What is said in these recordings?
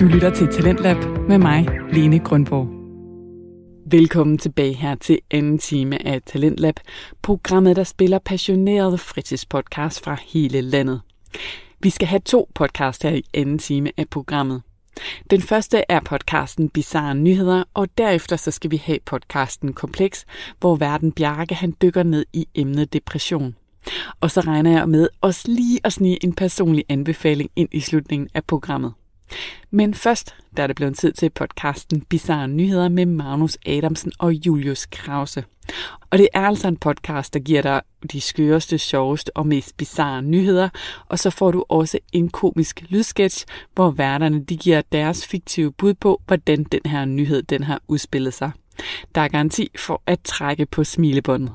Du lytter til Talentlab med mig, Lene Grundborg. Velkommen tilbage her til anden time af Talentlab, programmet, der spiller passionerede fritidspodcast fra hele landet. Vi skal have to podcasts her i anden time af programmet. Den første er podcasten Bizarre Nyheder, og derefter så skal vi have podcasten Kompleks, hvor verden Bjarke han dykker ned i emnet depression. Og så regner jeg med også lige at snige en personlig anbefaling ind i slutningen af programmet. Men først, der er det blevet tid til podcasten Bizarre Nyheder med Magnus Adamsen og Julius Krause. Og det er altså en podcast, der giver dig de skøreste, sjoveste og mest bizarre nyheder, og så får du også en komisk lydsketch, hvor værterne de giver deres fiktive bud på, hvordan den her nyhed den har udspillet sig. Der er garanti for at trække på smilebåndet.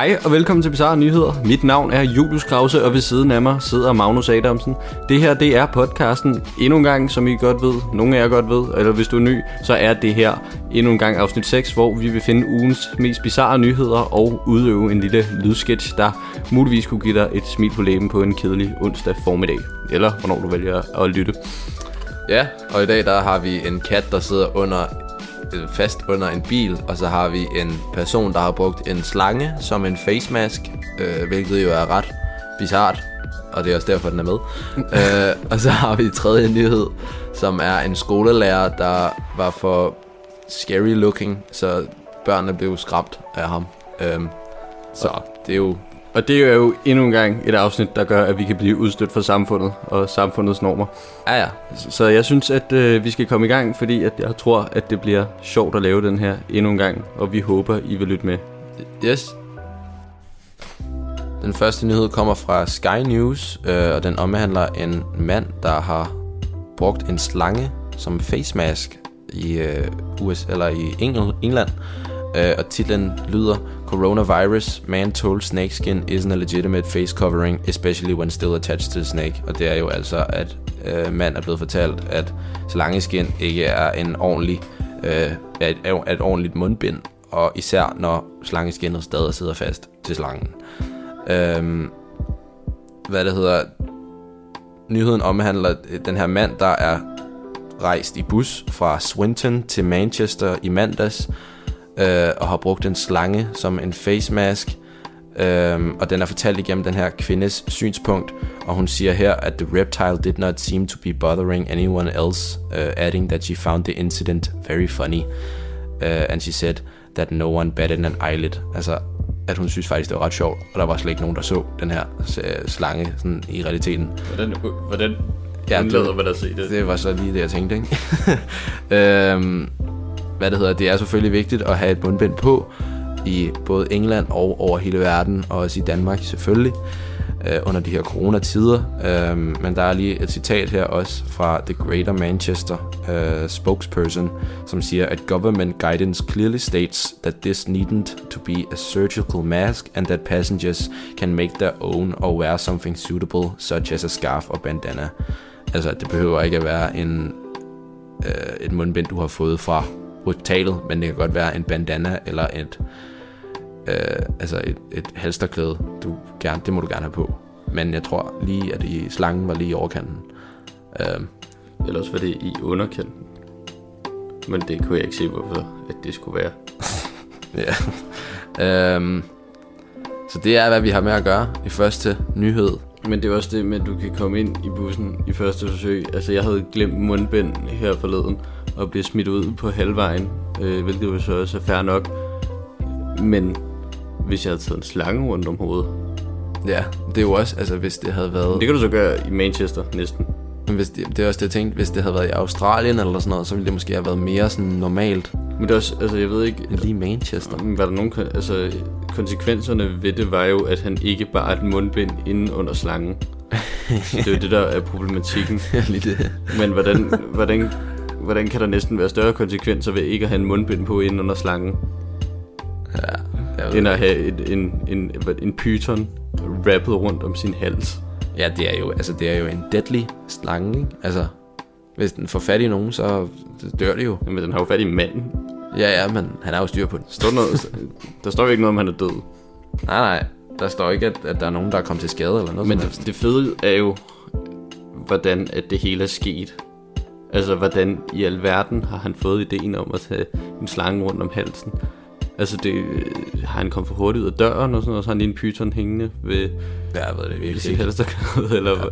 Hej og velkommen til Bizarre Nyheder. Mit navn er Julius Krause, og ved siden af mig sidder Magnus Adamsen. Det her, det er podcasten endnu en gang, som I godt ved, nogle af jer godt ved, eller hvis du er ny, så er det her endnu en gang afsnit 6, hvor vi vil finde ugens mest bizarre nyheder og udøve en lille lydsketch, der muligvis kunne give dig et smil på læben på en kedelig onsdag formiddag, eller hvornår du vælger at lytte. Ja, og i dag der har vi en kat, der sidder under fast under en bil, og så har vi en person, der har brugt en slange som en face mask, øh, hvilket jo er ret bizart, og det er også derfor, den er med. øh, og så har vi tredje nyhed, som er en skolelærer, der var for scary looking, så børnene blev skræmt af ham. Øh, så det er jo Og det er jo endnu en gang et afsnit, der gør, at vi kan blive udstødt fra samfundet og samfundets normer. Ja, ja. Så jeg synes, at øh, vi skal komme i gang, fordi at jeg tror, at det bliver sjovt at lave den her endnu en gang, og vi håber, I vil lytte med. Yes. Den første nyhed kommer fra Sky News, øh, og den omhandler en mand, der har brugt en slange som face mask i øh, US eller i Engel, England. Øh, og titlen lyder Coronavirus, man told snakeskin isn't a legitimate face covering, especially when still attached to the snake. Og det er jo altså, at øh, mand er blevet fortalt, at slangeskin ikke er en ordentlig, øh, et, et ordentligt mundbind, og især når slangeskinnet stadig sidder fast til slangen. Øhm, hvad det hedder, nyheden omhandler den her mand, der er rejst i bus fra Swinton til Manchester i mandags, øh, og har brugt en slange som en face mask. Øhm, og den er fortalt igennem den her kvindes synspunkt, og hun siger her, at the reptile did not seem to be bothering anyone else, uh, adding that she found the incident very funny. Uh, and she said that no one batted an eyelid. Altså, at hun synes faktisk, det var ret sjovt, og der var slet ikke nogen, der så den her øh, slange sådan, i realiteten. Hvordan, hvordan Ja, undlader det- man at se det? Det var så lige det, jeg tænkte, ikke? øhm, hvad det hedder, det er selvfølgelig vigtigt at have et mundbind på i både England og over hele verden, og også i Danmark selvfølgelig, øh, under de her coronatider. Øh, men der er lige et citat her også fra The Greater Manchester øh, spokesperson, som siger, at government guidance clearly states that this needn't to be a surgical mask, and that passengers can make their own or wear something suitable, such as a scarf or bandana. Altså, det behøver ikke at være en, øh, et mundbind, du har fået fra hospitalet, men det kan godt være en bandana eller et, øh, altså et, et halsterklæde. Du gerne, det må du gerne have på. Men jeg tror lige, at i slangen var lige i overkanten. Øh, Ellers var det i underkanten. Men det kunne jeg ikke se, hvorfor at det skulle være. ja. øhm, så det er, hvad vi har med at gøre i første nyhed. Men det er også det med, at du kan komme ind i bussen i første forsøg. Altså, jeg havde glemt mundbind her forleden, og blev smidt ud på halvvejen, øh, hvilket jo så også er fair nok. Men hvis jeg havde taget en slange rundt om hovedet, Ja, det er jo også, altså hvis det havde været... det kan du så gøre i Manchester næsten. Men hvis det, det er også det, jeg tænkte, hvis det havde været i Australien eller sådan noget, så ville det måske have været mere sådan normalt. Men det er også, altså jeg ved ikke, Lige Manchester. var der nogen, altså konsekvenserne ved det var jo, at han ikke bare et mundbind inde under slangen. Så det er jo det, der er problematikken. Lige det. Men hvordan, hvordan hvordan kan der næsten være større konsekvenser ved ikke at have en mundbind på inden under slangen, ved end at have et, en, en, en, en python wrappet rundt om sin hals? Ja, det er jo, altså, det er jo en deadly slange, ikke? Altså, hvis den får fat i nogen, så dør det jo. Jamen, den har jo fat i manden. Ja, ja, men han er jo styr på den. Står noget, der står jo ikke noget om, han er død. Nej, nej. Der står ikke, at, at der er nogen, der er kommet til skade eller noget. Men det, det fede er jo, hvordan at det hele er sket. Altså, hvordan i alverden har han fået ideen om at tage en slange rundt om halsen? Altså, det, øh, har han kommet for hurtigt ud af døren og sådan noget, og så har han lige en python hængende ved, Ja, jeg ved det virkelig ikke. halsterkade, eller hvad?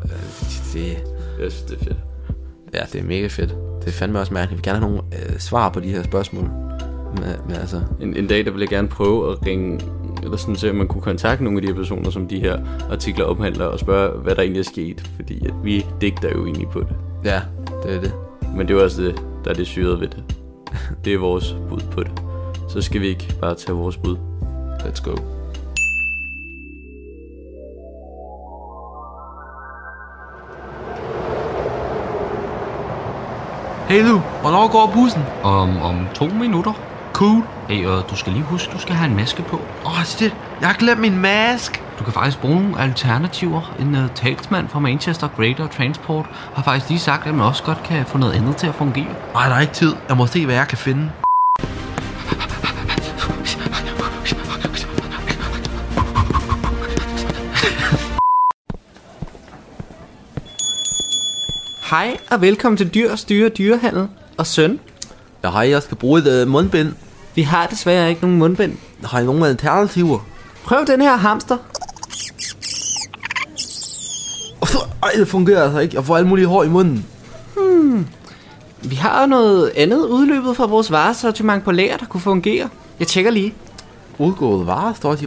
Det, Jeg synes, det er fedt. ja, det er mega fedt. Det er fandme også mærkeligt. Vi vil gerne have nogle øh, svar på de her spørgsmål. Med, med, altså, En, en dag, der ville jeg gerne prøve at ringe, eller sådan om man kunne kontakte nogle af de her personer, som de her artikler omhandler, og spørge, hvad der egentlig er sket, fordi at vi digter jo egentlig på det. ja, det er det. Men det er jo også det, der er det syrede ved det. Det er vores bud på det. Så skal vi ikke bare tage vores bud. Let's go. Hey du, hvornår går bussen? Om, om to minutter. Cool. Hey, og du skal lige huske, du skal have en maske på. Åh, oh, shit. Jeg har glemt min mask. Du kan faktisk bruge nogle alternativer. En uh, talsmand fra Manchester Greater Transport har faktisk lige sagt, at man også godt kan få noget andet til at fungere. Nej, der er ikke tid. Jeg må se, hvad jeg kan finde. Hej og velkommen til Dyr Styre Dyrehandel og Søn. Ja, hej, jeg skal bruge et uh, mundbind. Vi har desværre ikke nogen mundbind. Har I nogle alternativer? Prøv den her hamster. Det fungerer altså ikke. Jeg får alle mulige hår i munden. Vi har noget andet udløbet fra vores varesortiment på lager, der kunne fungere. Jeg tjekker lige. Udgået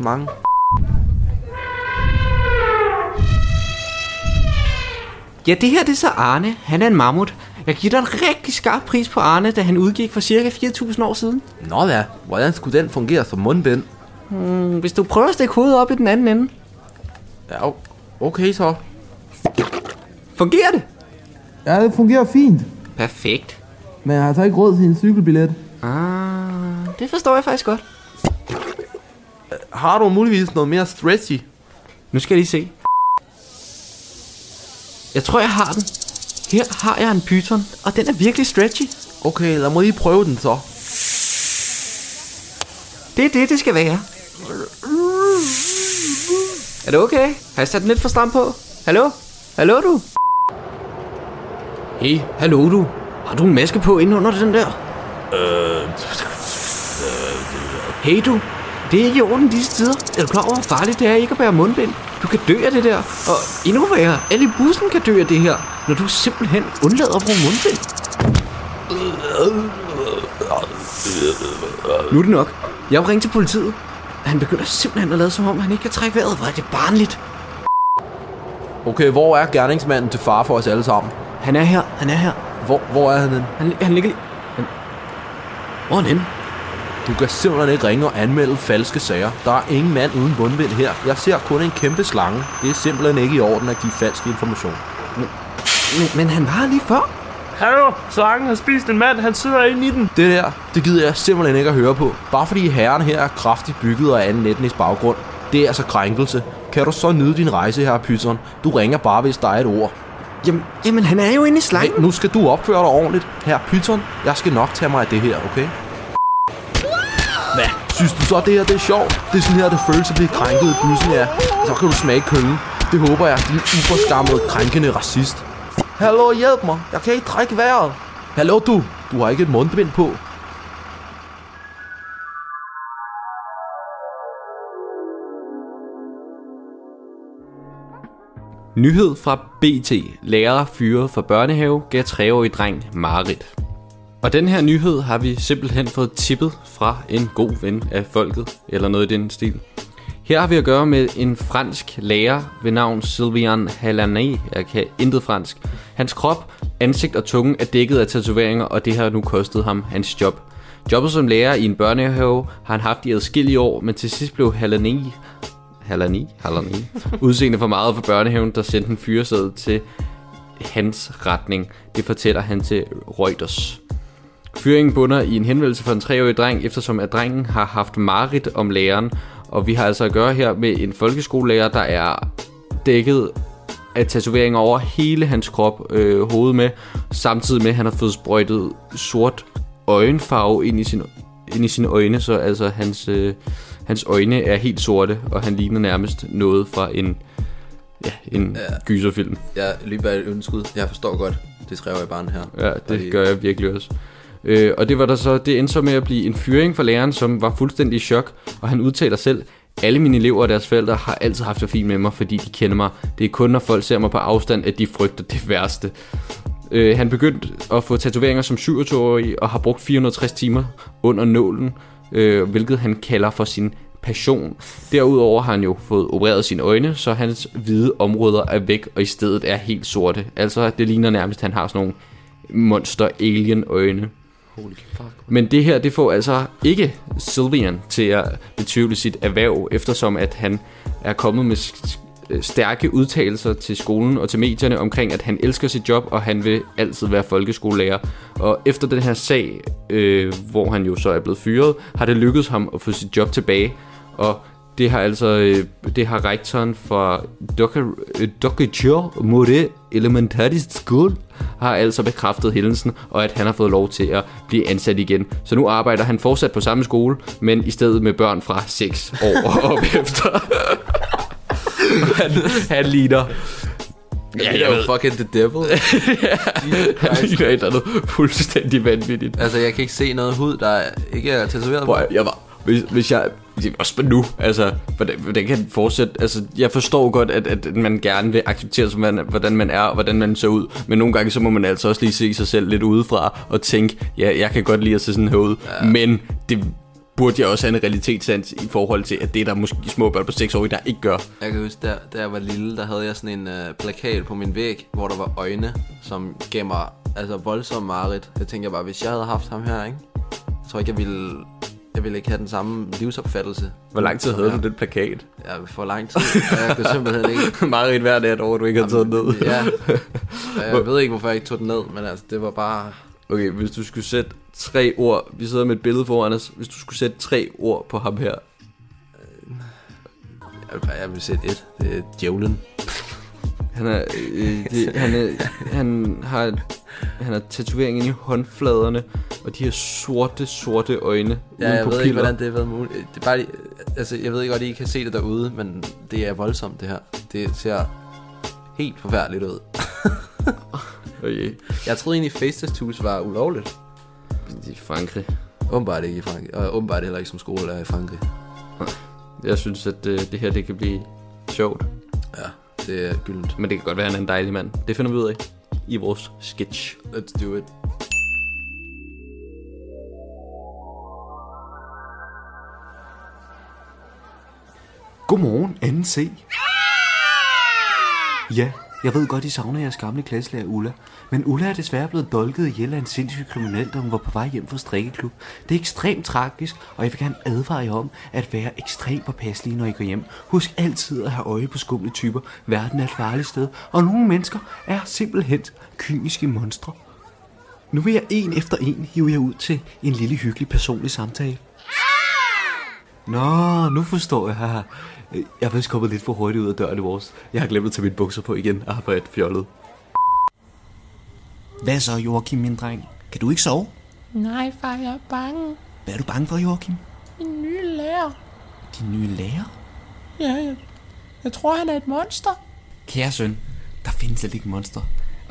mange. Ja, det her det er så Arne. Han er en mammut. Jeg giver dig en rigtig skarp pris på Arne, da han udgik for cirka 4.000 år siden. Nå da, hvordan skulle den fungere som mundbind? Hmm, Hvis du prøver at stikke hovedet op i den anden ende. Ja, okay så. Fungerer det? Ja, det fungerer fint. Perfekt. Men jeg har altså ikke råd til en cykelbillet. Ah, det forstår jeg faktisk godt. Har du muligvis noget mere stretchy? Nu skal jeg lige se. Jeg tror, jeg har den. Her har jeg en python, og den er virkelig stretchy. Okay, lad mig lige prøve den så. Det er det, det skal være. Er det okay? Har jeg sat den lidt for stram på? Hallo? Hallo, du? Hey, hallo, du. Har du en maske på inde under den der? Øh, øh, øh... Hey, du. Det er ikke i orden disse tider. Er du klar over, hvor farligt det er ikke at bære mundbind? Du kan dø af det der. Og endnu værre, alle i bussen kan dø af det her, når du simpelthen undlader at bruge mundbind. Nu er det nok. Jeg vil ringe til politiet. Han begynder simpelthen at lade som om, han ikke kan trække vejret. Hvor er det barnligt. Okay, hvor er gerningsmanden til far for os alle sammen? Han er her. Han er her. Hvor, hvor er han henne? Han, han ligger lige... Han... Hvor er han henne? Du kan simpelthen ikke ringe og anmelde falske sager. Der er ingen mand uden bundbind her. Jeg ser kun en kæmpe slange. Det er simpelthen ikke i orden at give falsk information. Men, men han var lige før. Hallo, slangen har spist en mand, han sidder inde i den. Det der, det gider jeg simpelthen ikke at høre på. Bare fordi herren her er kraftigt bygget og anden etnisk baggrund. Det er altså krænkelse. Kan du så nyde din rejse her, Python? Du ringer bare, hvis der er et ord. Jamen, jamen han er jo inde i Nej, slangen. nu skal du opføre dig ordentligt. Her, Python, jeg skal nok tage mig af det her, okay? Hvad? Synes du så, det her det er sjovt? Det er sådan her, det føles at blive krænket i bussen, ja. Så kan du smage kølle. Det håber jeg, din uforskammede, krænkende racist. Hallo, hjælp mig. Jeg kan ikke trække vejret. Hallo, du. Du har ikke et mundbind på. Nyhed fra BT. Lærer fyret for børnehave gav i dreng Marit. Og den her nyhed har vi simpelthen fået tippet fra en god ven af folket, eller noget i den stil. Her har vi at gøre med en fransk lærer ved navn Sylvian Halané. Jeg kan intet fransk. Hans krop, ansigt og tunge er dækket af tatoveringer, og det har nu kostet ham hans job. Jobbet som lærer i en børnehave har han haft i adskillige år, men til sidst blev Halané Halani, Halani, udseende for meget for børnehaven, der sendte en fyresæde til hans retning. Det fortæller han til Reuters. Fyringen bunder i en henvendelse fra en treårig dreng, eftersom at drengen har haft mareridt om læreren. Og vi har altså at gøre her med en folkeskolelærer, der er dækket af tatoveringer over hele hans krop, øh, hoved med, samtidig med, at han har fået sprøjtet sort øjenfarve ind i, sin, ind i sine øjne, så altså hans, øh, hans øjne er helt sorte, og han ligner nærmest noget fra en, ja, en ja. gyserfilm. Jeg lige bare et undskud. Jeg forstår godt det treårige barn her. Ja, det Fordi- gør jeg virkelig også. Øh, og det var der så, det endte så med at blive en fyring for læreren, som var fuldstændig i chok, og han udtaler selv, alle mine elever og deres forældre har altid haft det fint med mig, fordi de kender mig. Det er kun, når folk ser mig på afstand, at de frygter det værste. Øh, han begyndte at få tatoveringer som 27-årig og har brugt 460 timer under nålen, øh, hvilket han kalder for sin passion. Derudover har han jo fået opereret sine øjne, så hans hvide områder er væk, og i stedet er helt sorte. Altså, det ligner nærmest, at han har sådan nogle monster alien øjne. Holy fuck. Men det her, det får altså ikke Sylvian til at betvivle sit erhverv, eftersom at han er kommet med Øh, stærke udtalelser til skolen og til medierne omkring, at han elsker sit job, og han vil altid være folkeskolelærer. Og efter den her sag, øh, hvor han jo så er blevet fyret, har det lykkedes ham at få sit job tilbage. Og det har altså øh, det har rektoren for øh, Dokkejo Mure Elementary School har altså bekræftet hændelsen, og at han har fået lov til at blive ansat igen. Så nu arbejder han fortsat på samme skole, men i stedet med børn fra 6 år og op efter han, han ligner... Ja, jeg er jo fucking the devil. Han ligner et eller andet fuldstændig vanvittigt. altså, jeg kan ikke se noget hud, der ikke er tatoveret på. jeg var, hvis, hvis jeg, også nu, altså, hvordan, hvordan kan det fortsætte, altså, jeg forstår godt, at, at man gerne vil acceptere, som man, hvordan man er, og hvordan man ser ud, men nogle gange, så må man altså også lige se sig selv lidt udefra, og tænke, ja, jeg kan godt lide at se sådan her ud, ja. men det burde jeg også have en realitetssans i forhold til, at det er der måske små børn på 6 år, der ikke gør. Jeg kan huske, da, da jeg var lille, der havde jeg sådan en uh, plakat på min væg, hvor der var øjne, som gav mig altså voldsom mareridt. Jeg tænker bare, hvis jeg havde haft ham her, ikke? Jeg tror ikke, jeg ville, jeg ville ikke have den samme livsopfattelse. Hvor lang tid havde du den plakat? Ja, for lang tid. Jeg kunne simpelthen ikke. Meget et hver dag, et år, du ikke har taget ned. Ja. Jeg ved ikke, hvorfor jeg ikke tog den ned, men altså, det var bare... Okay, hvis du skulle sætte tre ord, vi sidder med et billede foran os, hvis du skulle sætte tre ord på ham her, Jeg vil, jeg vil sætte et. Det er djævlen. Han er, øh, det, han, er, han har han har tatovering i håndfladerne og de her sorte, sorte øjne Ja, jeg ved ikke, hvordan det har været muligt. Det er bare, altså, jeg ved ikke godt, I kan se det derude, men det er voldsomt, det her. Det ser helt forfærdeligt ud. Okay. Jeg troede egentlig, face tattoos var ulovligt. I Frankrig. Åbenbart ikke i Frankrig. Og åbenbart heller ikke som skolelærer i Frankrig. Jeg synes, at øh, det her det kan blive sjovt. Ja, det er gyldent. Men det kan godt være, at han er en dejlig mand. Det finder vi ud af i vores sketch. Let's do it. Godmorgen, 2C. Ja, jeg ved godt, I savner jeres gamle klasselærer Ulla. Men Ulla er desværre blevet dolket ihjel af en sindssyg kriminel, da hun var på vej hjem fra strikkeklub. Det er ekstremt tragisk, og jeg vil gerne advare jer om at være ekstremt påpasselige, når I går hjem. Husk altid at have øje på skumle typer. Verden er et farligt sted, og nogle mennesker er simpelthen kyniske monstre. Nu vil jeg en efter en hive jer ud til en lille hyggelig personlig samtale. Nå, nu forstår jeg. Jeg er faktisk kommet lidt for hurtigt ud af døren i vores. Jeg har glemt at tage mine bukser på igen. Jeg har været fjollet. Hvad så, Joachim, min dreng? Kan du ikke sove? Nej, far, jeg er bange. Hvad er du bange for, Joachim? Min nye lærer. Din nye lærer? Ja, jeg, jeg tror, han er et monster. Kære søn, der findes slet ikke monster.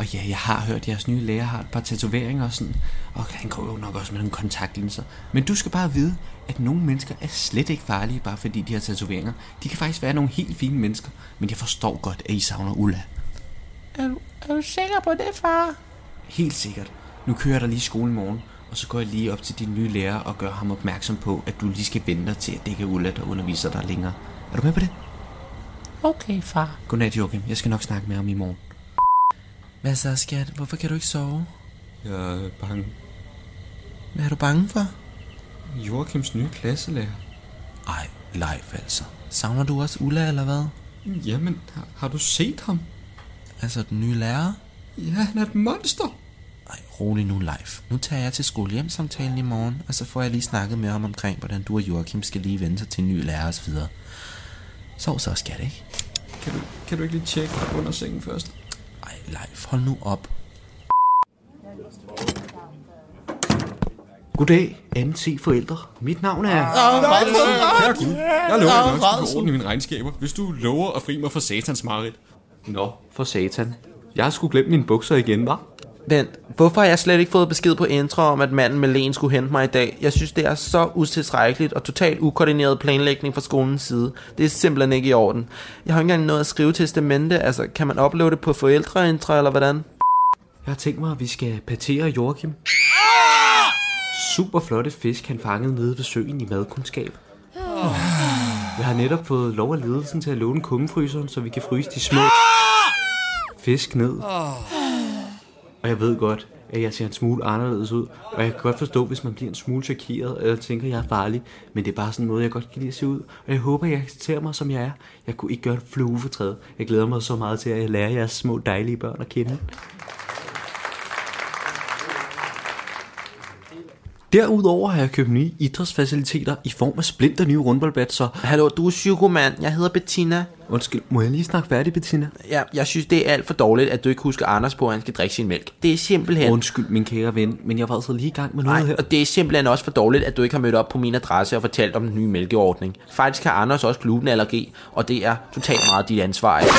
Og ja, jeg har hørt, at jeres nye lærer har et par tatoveringer og sådan. Og han går jo nok også med nogle kontaktlinser. Men du skal bare vide, at nogle mennesker er slet ikke farlige, bare fordi de har tatoveringer. De kan faktisk være nogle helt fine mennesker. Men jeg forstår godt, at I savner Ulla. Er du, er du sikker på det, far? Helt sikkert. Nu kører jeg dig lige i skole i morgen, og så går jeg lige op til din nye lærer og gør ham opmærksom på, at du lige skal vente dig til, at det ikke er Ulla, der underviser dig længere. Er du med på det? Okay, far. Godnat, Joachim. Jeg skal nok snakke med ham i morgen. Hvad så, skat? Hvorfor kan du ikke sove? Jeg er bange. Hvad er du bange for? Joachims nye klasselærer. Ej, Leif altså. Savner du også Ulla, eller hvad? Jamen, har, har du set ham? Altså, den nye lærer? Ja, han er et monster. Ej, rolig nu, Leif. Nu tager jeg til skolehjemsamtalen i morgen, og så får jeg lige snakket med ham omkring, hvordan du og Joachim skal lige vende sig til en ny lærer og så videre. Sov så, skat, ikke? Kan du, kan du ikke lige tjekke under sengen først? Ej, Leif, hold nu op. Goddag, anden C forældre. Mit navn er... Jeg lover dig nok, orden i mine regnskaber, hvis du lover at fri mig for satans marit. Nå, for satan. Jeg har sgu glemt mine bukser igen, var? Vent, hvorfor har jeg slet ikke fået besked på intro om, at manden med lægen skulle hente mig i dag? Jeg synes, det er så utilstrækkeligt og totalt ukoordineret planlægning fra skolens side. Det er simpelthen ikke i orden. Jeg har ikke engang noget at skrive testamente, altså kan man opleve det på forældreintra eller hvordan? Jeg har tænkt mig, at vi skal patere Joachim. Super flotte fisk, han fangede nede ved søen i madkundskab. Jeg har netop fået lov af ledelsen til at låne kummefryseren, så vi kan fryse de små fisk ned. Og jeg ved godt, at jeg ser en smule anderledes ud, og jeg kan godt forstå, hvis man bliver en smule chokeret, eller tænker, at jeg er farlig, men det er bare sådan en måde, jeg godt kan lide at se ud, og jeg håber, at jeg accepterer mig, som jeg er. Jeg kunne ikke gøre det flue for træet. Jeg glæder mig så meget til at lære jeres små dejlige børn at kende. Derudover har jeg købt nye idrætsfaciliteter i form af splinter nye rundboldbat, så... Hallo, du er psykomand. Jeg hedder Bettina. Undskyld, må jeg lige snakke færdig, Bettina? Ja, jeg synes, det er alt for dårligt, at du ikke husker Anders på, at han skal drikke sin mælk. Det er simpelthen... Undskyld, min kære ven, men jeg var altså lige i gang med noget Nej, her. og det er simpelthen også for dårligt, at du ikke har mødt op på min adresse og fortalt om den nye mælkeordning. Faktisk har Anders også glutenallergi, og det er totalt meget dit ansvar. ikke?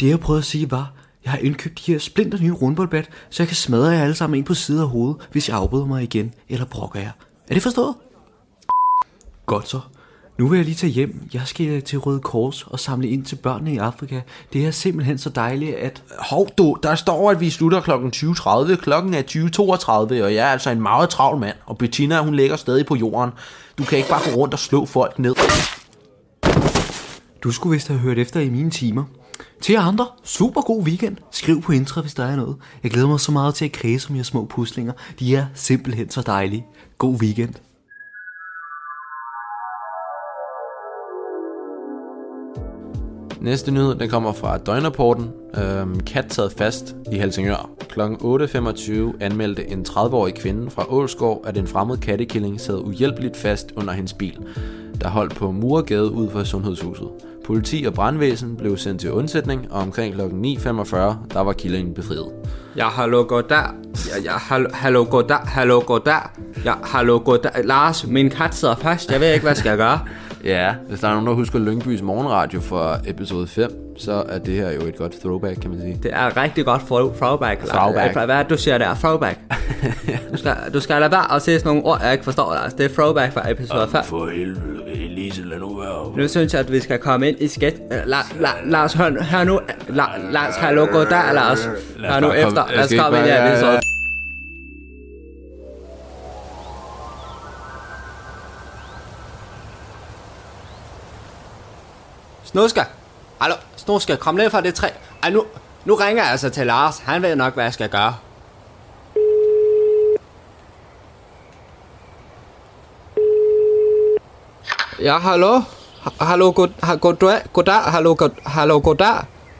Det jeg prøvede at sige var, jeg har indkøbt de her splinter nye rundboldbat, så jeg kan smadre jer alle sammen ind på siden af hovedet, hvis jeg afbryder mig igen, eller brokker jer. Er det forstået? Godt så. Nu vil jeg lige tage hjem. Jeg skal til Røde Kors og samle ind til børnene i Afrika. Det er simpelthen så dejligt, at... Hov du, der står, at vi slutter kl. 20.30. Klokken er 20.32, og jeg er altså en meget travl mand. Og Bettina, hun ligger stadig på jorden. Du kan ikke bare gå rundt og slå folk ned. Du skulle vist have hørt efter i mine timer. Til jer andre, super god weekend. Skriv på intra, hvis der er noget. Jeg glæder mig så meget til at kredse om jeres små puslinger. De er simpelthen så dejlige. God weekend. Næste nyhed, den kommer fra Døgnrapporten. Øhm, kat taget fast i Helsingør. Kl. 8.25 anmeldte en 30-årig kvinde fra Ålskov, at en fremmed kattekilling sad uhjælpeligt fast under hendes bil, der holdt på Murgade ud for sundhedshuset. Politi og brandvæsen blev sendt til undsætning, og omkring kl. 9.45, der var killingen befriet. Ja, hallo, goddag. Ja, ja, hallo, hallo, goddag. Hallo, goddag. Ja, hallo, goddag. Lars, min kat sidder fast. Jeg ved ikke, hvad skal jeg gøre? Ja, hvis der er nogen, der husker Lyngbys morgenradio fra episode 5, så er det her jo et godt throwback, kan man sige. Det er et rigtig godt throw- throwback. Throwback. Hvad er det, du siger der? Throwback. du, skal, du skal lade være at se sådan nogle ord, jeg ikke forstår, Lars. Det er throwback fra episode 5. For helvede, Elise, lad nu være. Nu synes jeg, at vi skal komme ind i skat. La, la, Lars, hør, hør nu. La, Lars, hallo, goddag, Lars. Hør nu efter. Lad os komme ind i episode Snuska! Hallo, Snuska, kom ned fra det træ. Ej, nu, nu ringer jeg altså til Lars. Han ved nok, hvad jeg skal gøre. Ja, hallo? Ha- Hallo, god, ha, goddag, goddag, hallo, god, hallo, goddag.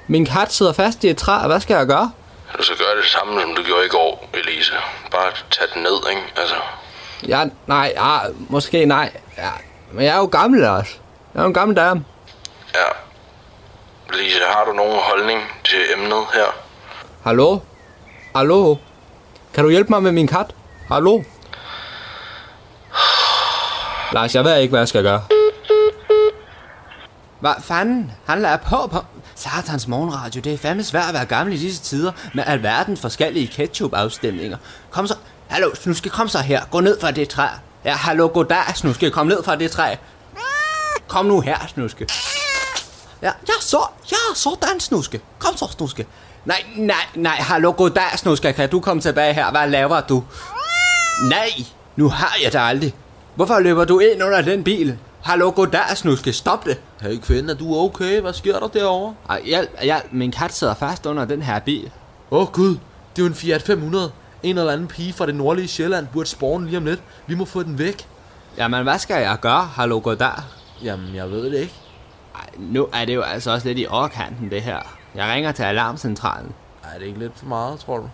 Min kat sidder fast i et træ, hvad skal jeg gøre? Du skal gøre det samme, som du gjorde i går, Elise. Bare tag den ned, ikke? Altså, Ja, nej, ja, måske nej. Ja, men jeg er jo gammel, Lars. Jeg er jo en gammel dame. Ja. Elise, har du nogen holdning til emnet her? Hallo? Hallo? Kan du hjælpe mig med min kat? Hallo? Lars, jeg ved ikke, hvad jeg skal gøre. Hvad fanden? Han lader på på... Satans morgenradio, det er fandme svært at være gammel i disse tider med alverdens forskellige ketchup-afstemninger. Kom så... Hallo, Snuske, kom så her. Gå ned fra det træ. Ja, hallo, goddag, Snuske. Kom ned fra det træ. Kom nu her, Snuske. Ja, ja, så, ja, sådan, Snuske. Kom så, Snuske. Nej, nej, nej, hallo, goddag, Snuske. Kan du komme tilbage her? Hvad laver du? Nej, nu har jeg dig aldrig. Hvorfor løber du ind under den bil? Hallo, goddag, Snuske. Stop det. Hey kvinde, er du okay? Hvad sker der derovre? Ej, hjælp, hjælp. Min kat sidder fast under den her bil. Åh oh, gud, det er jo en Fiat 500. En eller anden pige fra det nordlige Sjælland burde spawne lige om lidt. Vi må få den væk. Jamen, hvad skal jeg gøre? Hallo, goddag. Jamen, jeg ved det ikke. Nu er det jo altså også lidt i overkanten, det her. Jeg ringer til alarmcentralen. Ej, er det ikke lidt for meget, tror du?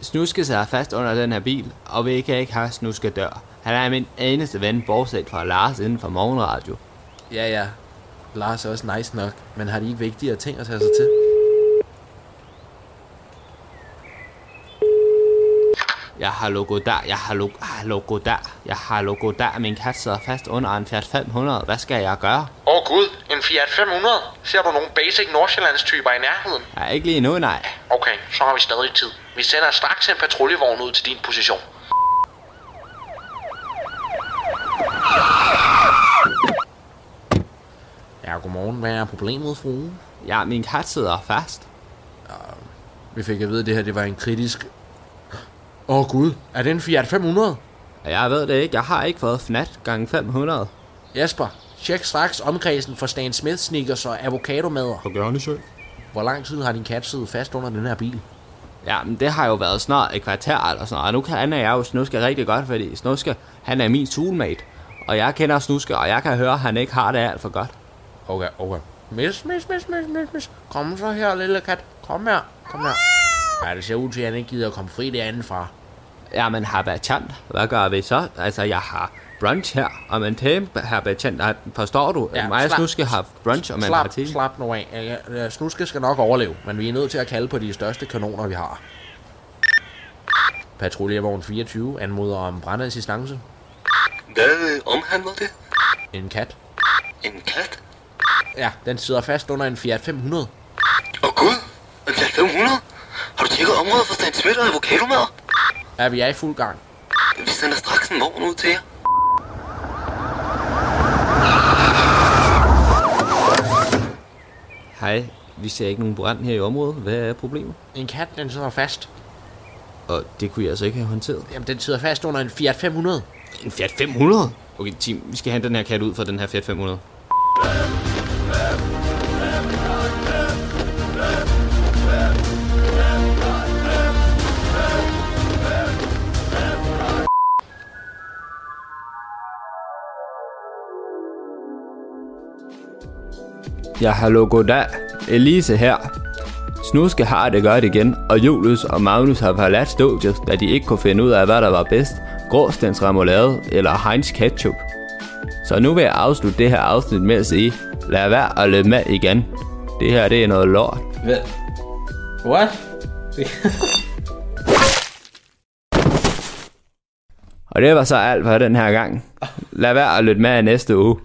Snuske sidder fast under den her bil, og vi kan ikke have Snuske dør. Han er min eneste ven, bortset fra Lars inden for morgenradio. Ja, ja. Lars er også nice nok, men har de ikke vigtigere ting at tage sig til? Jeg har logo der, jeg har logo, ah, logo der, jeg har logo der. Min kat sidder fast under en Fiat 500. Hvad skal jeg gøre? Åh oh, gud, en Fiat 500? Ser du nogle basic Nordsjællands typer i nærheden? Jeg er ikke lige nu, nej. Okay, så har vi stadig tid. Vi sender straks en patruljevogn ud til din position. Ja, godmorgen. Hvad er problemet, frue? Ja, min kat sidder fast. Vi fik at vide, at det her det var en kritisk... Åh oh, gud, er det en Fiat 500? Jeg ved det ikke. Jeg har ikke fået fnat gange 500. Jesper, tjek straks omkredsen for Stan Smith sneakers og avocadomader. På gerne, chef. Hvor lang tid har din kat siddet fast under den her bil? Ja, men det har jo været snart et kvarter eller sådan noget. Og nu kan jeg jo Snuske rigtig godt, fordi Snuske, han er min soulmate. Og jeg kender Snuske, og jeg kan høre, at han ikke har det alt for godt. Okay, okay. Miss, miss, miss, miss, miss, miss. Kom så her, lille kat. Kom her, kom her. Ja, det ser ud til, at han ikke gider at komme fri derinde fra. Ja, men Habachant, hvad gør vi så? Altså, jeg har brunch her, og man tæm Habachant, forstår du? Ja, og Snuske har brunch, og man slap, har til. Slap nu af. Snuske skal nok overleve, men vi er nødt til at kalde på de største kanoner, vi har. Patruljevogn 24 anmoder om brandassistance. Hvad øh, omhandler det? En kat. En kat? Ja, den sidder fast under en Fiat 500. Åh oh, gud, en Fiat 500? Har du tjekket området for Stan Smith og avocadomader? Ja, vi er i fuld gang. Vi sender straks en vogn ud til jer. Hej, vi ser ikke nogen brand her i området. Hvad er problemet? En kat, den sidder fast. Og det kunne jeg altså ikke have håndteret. Jamen, den sidder fast under en Fiat 500. En Fiat 500? Okay, team, vi skal hente den her kat ud fra den her Fiat 500. Ja, hallo, goddag. Elise her. Snuske har det godt igen, og Julius og Magnus har forladt studiet, da de ikke kunne finde ud af, hvad der var bedst. Gråstens remoulade eller Heinz ketchup. Så nu vil jeg afslutte det her afsnit med at sige, lad være at løbe med igen. Det her, det er noget lort. Hvad? What? Og det var så alt for den her gang. Lad være at lytte med næste uge.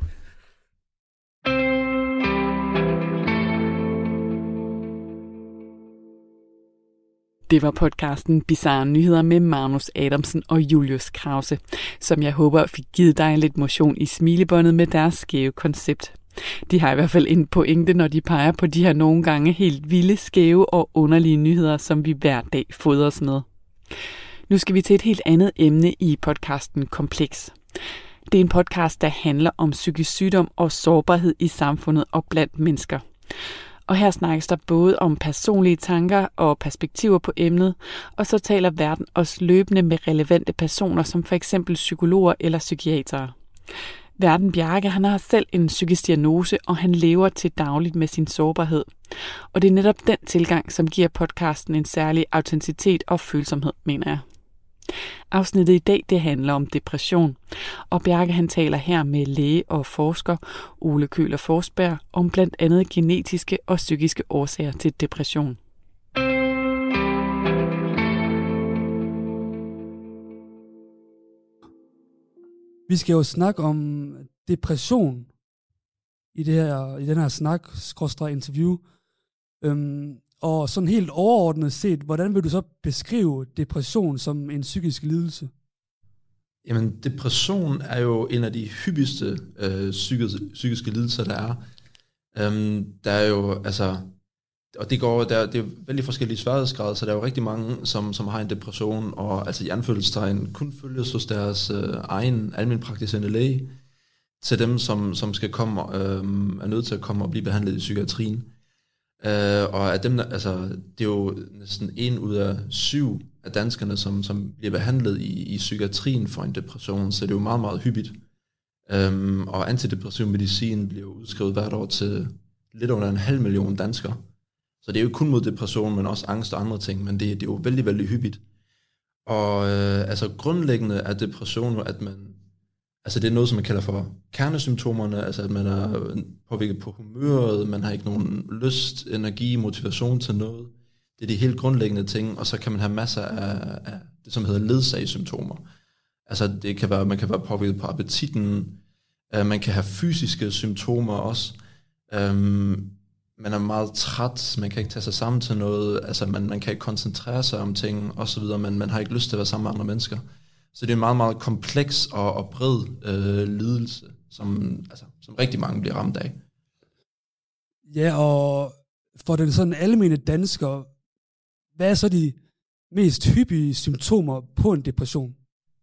Det var podcasten Bizarre Nyheder med Magnus Adamsen og Julius Krause, som jeg håber fik givet dig lidt motion i smilebåndet med deres skæve koncept. De har i hvert fald en pointe, når de peger på de her nogle gange helt vilde, skæve og underlige nyheder, som vi hver dag fodres med. Nu skal vi til et helt andet emne i podcasten Kompleks. Det er en podcast, der handler om psykisk sygdom og sårbarhed i samfundet og blandt mennesker. Og her snakkes der både om personlige tanker og perspektiver på emnet, og så taler verden også løbende med relevante personer, som for eksempel psykologer eller psykiatere. Verden Bjarke, han har selv en psykisk diagnose, og han lever til dagligt med sin sårbarhed. Og det er netop den tilgang, som giver podcasten en særlig autenticitet og følsomhed, mener jeg. Afsnittet i dag det handler om depression, og Bjarke han taler her med læge og forsker Ole Køler Forsberg om blandt andet genetiske og psykiske årsager til depression. Vi skal jo snakke om depression i, det her, i den her snak, skråstrej interview. Øhm, og sådan helt overordnet set, hvordan vil du så beskrive depression som en psykisk lidelse? Jamen, depression er jo en af de hyppigste øh, psykiske, psykiske lidelser, der er. Øhm, der er jo, altså, og det går, der, det er vældig forskellige sværhedsgrader, så der er jo rigtig mange, som, som har en depression, og altså i anfølgelsestegn kun følges hos deres øh, egen almindeligpraktiserende læge, til dem, som, som skal komme, øh, er nødt til at komme og blive behandlet i psykiatrien. Øh, og af dem, altså, det er jo næsten en ud af syv af danskerne, som, som bliver behandlet i, i psykiatrien for en depression, så det er jo meget, meget hyppigt. Øhm, og antidepressiv medicin bliver udskrevet hvert år til lidt under en halv million danskere. Så det er jo ikke kun mod depression, men også angst og andre ting, men det, det er jo vældig, vældig hyppigt. Og øh, altså grundlæggende er depression jo, at man, altså det er noget, som man kalder for kernesymptomerne, altså at man er påvirket på humøret, man har ikke nogen lyst, energi, motivation til noget. Det er de helt grundlæggende ting, og så kan man have masser af, af det, som hedder ledsagssymptomer. Altså det kan være, man kan være påvirket på appetitten, øh, man kan have fysiske symptomer også. Um, man er meget træt, man kan ikke tage sig sammen til noget, altså man, man kan ikke koncentrere sig om ting osv., men man har ikke lyst til at være sammen med andre mennesker. Så det er en meget, meget kompleks og, og bred øh, lidelse, som, altså, som rigtig mange bliver ramt af. Ja, og for den sådan almene dansker, hvad er så de mest hyppige symptomer på en depression?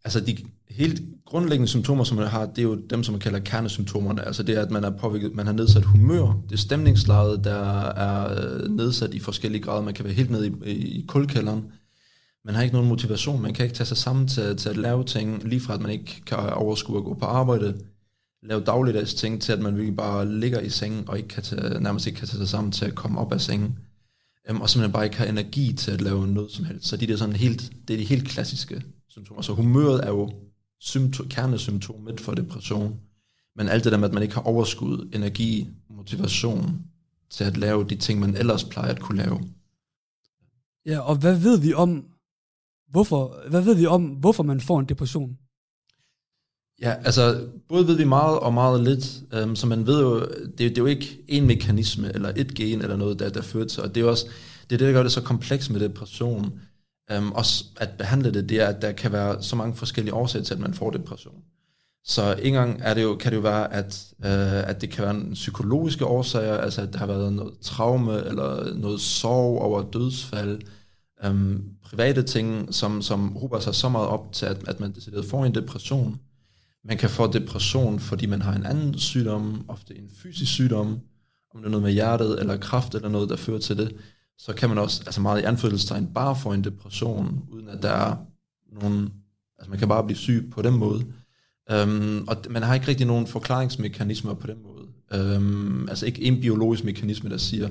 Altså de helt grundlæggende symptomer, som man har, det er jo dem, som man kalder kernesymptomerne. Altså det er, at man er påvirket, man har nedsat humør, det er stemningslejet, der er øh, nedsat i forskellige grader. Man kan være helt nede i, i kulkælderen. Man har ikke nogen motivation, man kan ikke tage sig sammen til, til at lave ting, lige fra at man ikke kan overskue at gå på arbejde, lave dagligdags ting, til at man virkelig bare ligger i sengen, og ikke kan tage, nærmest ikke kan tage sig sammen til at komme op af sengen. øhm, og simpelthen bare ikke har energi til at lave noget som helst. Så de er sådan helt, det er de helt klassiske symptomer. Så humøret er jo symptom, kernesymptomet for depression. Men alt det der med, at man ikke har overskud, energi, motivation til at lave de ting, man ellers plejer at kunne lave. Ja, og hvad ved vi om, hvorfor, hvad ved vi om, hvorfor man får en depression? Ja, altså både ved vi meget og meget lidt, um, så man ved jo, det, det er jo ikke en mekanisme eller et gen eller noget, der, der fører til, og det er også det, er det, der gør det så kompleks med depression. Um, og at behandle det, det er, at der kan være så mange forskellige årsager til, at man får depression. Så en gang er det jo, kan det jo være, at, uh, at det kan være en psykologiske årsager, altså at der har været noget traume, eller noget sorg over dødsfald, um, private ting, som, som hober sig så meget op til, at, at man decideret får en depression. Man kan få depression, fordi man har en anden sygdom, ofte en fysisk sygdom, om det er noget med hjertet eller kraft eller noget, der fører til det så kan man også, altså meget i anfølgelsestegn, bare få en depression, uden at der er nogen, altså man kan bare blive syg på den måde. Um, og man har ikke rigtig nogen forklaringsmekanismer på den måde. Um, altså ikke en biologisk mekanisme, der siger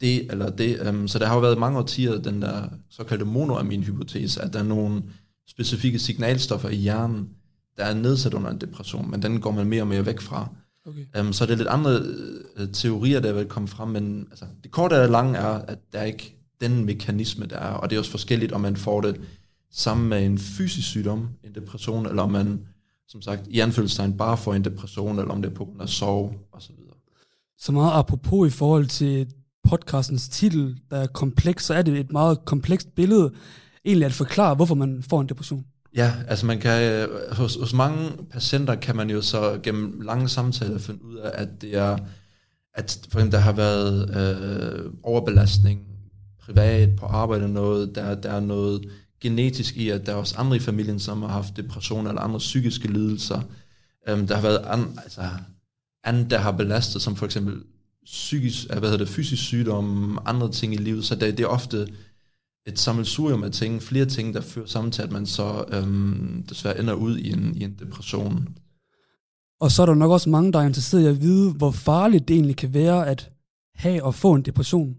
det eller det. Um, så der har jo været mange årtier, den der såkaldte monoamin-hypotese, at der er nogle specifikke signalstoffer i hjernen, der er nedsat under en depression, men den går man mere og mere væk fra. Okay. Um, så er det lidt andre uh, teorier, der vil komme frem, men altså, det korte og lange er, at der er ikke den mekanisme, der er, og det er også forskelligt, om man får det sammen med en fysisk sygdom, en depression, eller om man, som sagt, i anfølgelsestegn bare får en depression, eller om det er på grund af sorg, og så videre. Så meget apropos i forhold til podcastens titel, der er kompleks, så er det et meget komplekst billede, egentlig at forklare, hvorfor man får en depression. Ja, altså man kan, øh, hos, hos mange patienter kan man jo så gennem lange samtaler finde ud af, at det er, at for eksempel der har været øh, overbelastning privat på arbejde noget, der, der er noget genetisk i, at der er også andre i familien, som har haft depression eller andre psykiske lidelser. Øhm, der har været an, altså, andre, der har belastet, som for eksempel psykisk, hvad hedder det, fysisk sygdom, andre ting i livet, så det, det er ofte et sammelsurium af ting, flere ting, der fører sammen til, at man så øhm, desværre ender ud i en, i en depression. Og så er der nok også mange, der er interesseret i at vide, hvor farligt det egentlig kan være at have og få en depression.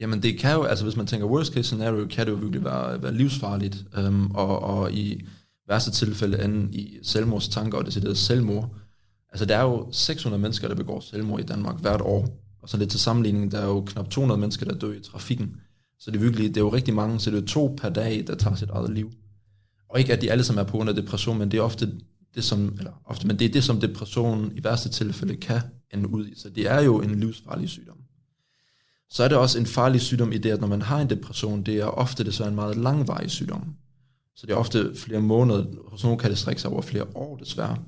Jamen det kan jo, altså hvis man tænker worst case scenario, kan det jo virkelig være, være livsfarligt, øhm, og, og i værste tilfælde ende i selvmordstanker og det selvmord. Altså der er jo 600 mennesker, der begår selvmord i Danmark hvert år, og så lidt til sammenligning, der er jo knap 200 mennesker, der dør i trafikken. Så det er virkelig, det er jo rigtig mange, så det er to per dag, der tager sit eget liv. Og ikke at de alle sammen er på grund af depression, men det er ofte det, som, eller ofte, men det er det, som depressionen i værste tilfælde kan ende ud i. Så det er jo en livsfarlig sygdom. Så er det også en farlig sygdom i det, at når man har en depression, det er ofte desværre en meget langvarig sygdom. Så det er ofte flere måneder, hos nogle kan det strække sig over flere år desværre,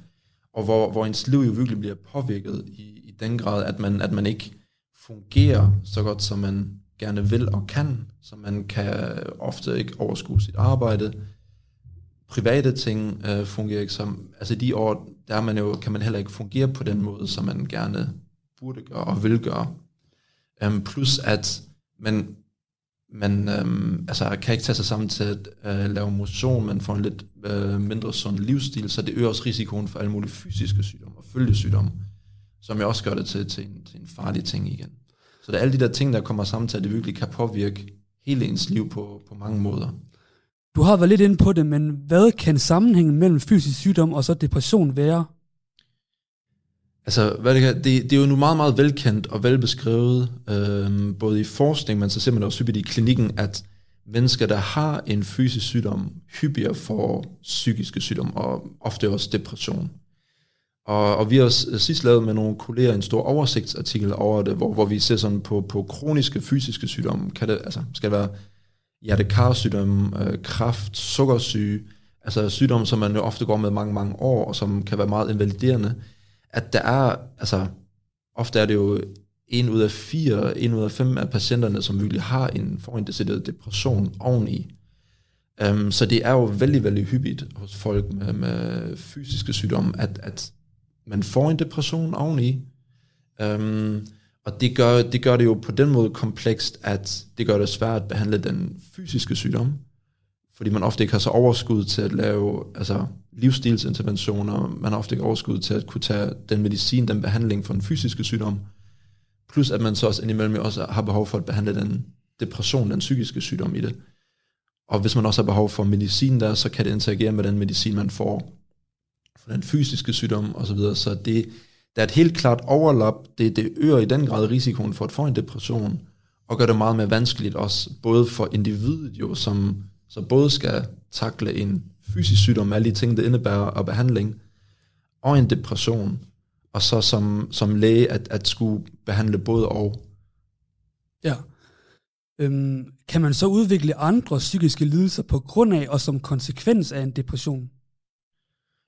og hvor, hvor ens liv jo virkelig bliver påvirket i, i den grad, at man, at man ikke fungerer så godt, som man gerne vil og kan, så man kan ofte ikke overskue sit arbejde. Private ting øh, fungerer ikke som, altså de år, der er man jo, kan man heller ikke fungere på den måde, som man gerne burde gøre og vil gøre. Um, plus at man, man øhm, altså, kan ikke tage sig sammen til at øh, lave motion, man får en lidt øh, mindre sund livsstil, så det øger også risikoen for alle mulige fysiske sygdomme og følgesygdomme, som jeg også gør det til, til, en, til en farlig ting igen. Så det er alle de der ting, der kommer sammen til, at det virkelig kan påvirke hele ens liv på, på mange måder. Du har været lidt inde på det, men hvad kan sammenhængen mellem fysisk sygdom og så depression være? Altså, hvad det, kan, det, det er jo nu meget, meget velkendt og velbeskrevet, øh, både i forskning, men så ser man også hyppigt i klinikken, at mennesker, der har en fysisk sygdom, hyppigere får psykiske sygdomme, og ofte også depression. Og, og vi har også øh, sidst lavet med nogle kolleger en stor oversigtsartikel over det, hvor, hvor vi ser sådan på, på kroniske fysiske sygdomme. Kan det, altså, skal det være hjertekarsygdomme, øh, kraft, sukkersyge, altså sygdomme, som man jo ofte går med mange, mange år, og som kan være meget invaliderende, at der er, altså ofte er det jo en ud af fire, en ud af fem af patienterne, som virkelig har en, får en decideret depression oveni. Um, så det er jo vældig, vældig hyppigt hos folk med, med fysiske sygdomme, at, at man får en depression oveni. Um, og det gør, det gør det jo på den måde komplekst, at det gør det svært at behandle den fysiske sygdom, fordi man ofte ikke har så overskud til at lave altså, livsstilsinterventioner, man har ofte ikke overskud til at kunne tage den medicin, den behandling for den fysiske sygdom, plus at man så også indimellem også har behov for at behandle den depression, den psykiske sygdom i det. Og hvis man også har behov for medicin der, så kan det interagere med den medicin, man får for den fysiske sygdom osv. Så, videre. så det, der er et helt klart overlap. Det, det øger i den grad risikoen for at få en depression, og gør det meget mere vanskeligt også, både for individet jo, som så både skal takle en fysisk sygdom, alle de ting, det indebærer, og behandling, og en depression, og så som, som læge at, at skulle behandle både og. Ja. Øhm, kan man så udvikle andre psykiske lidelser på grund af og som konsekvens af en depression?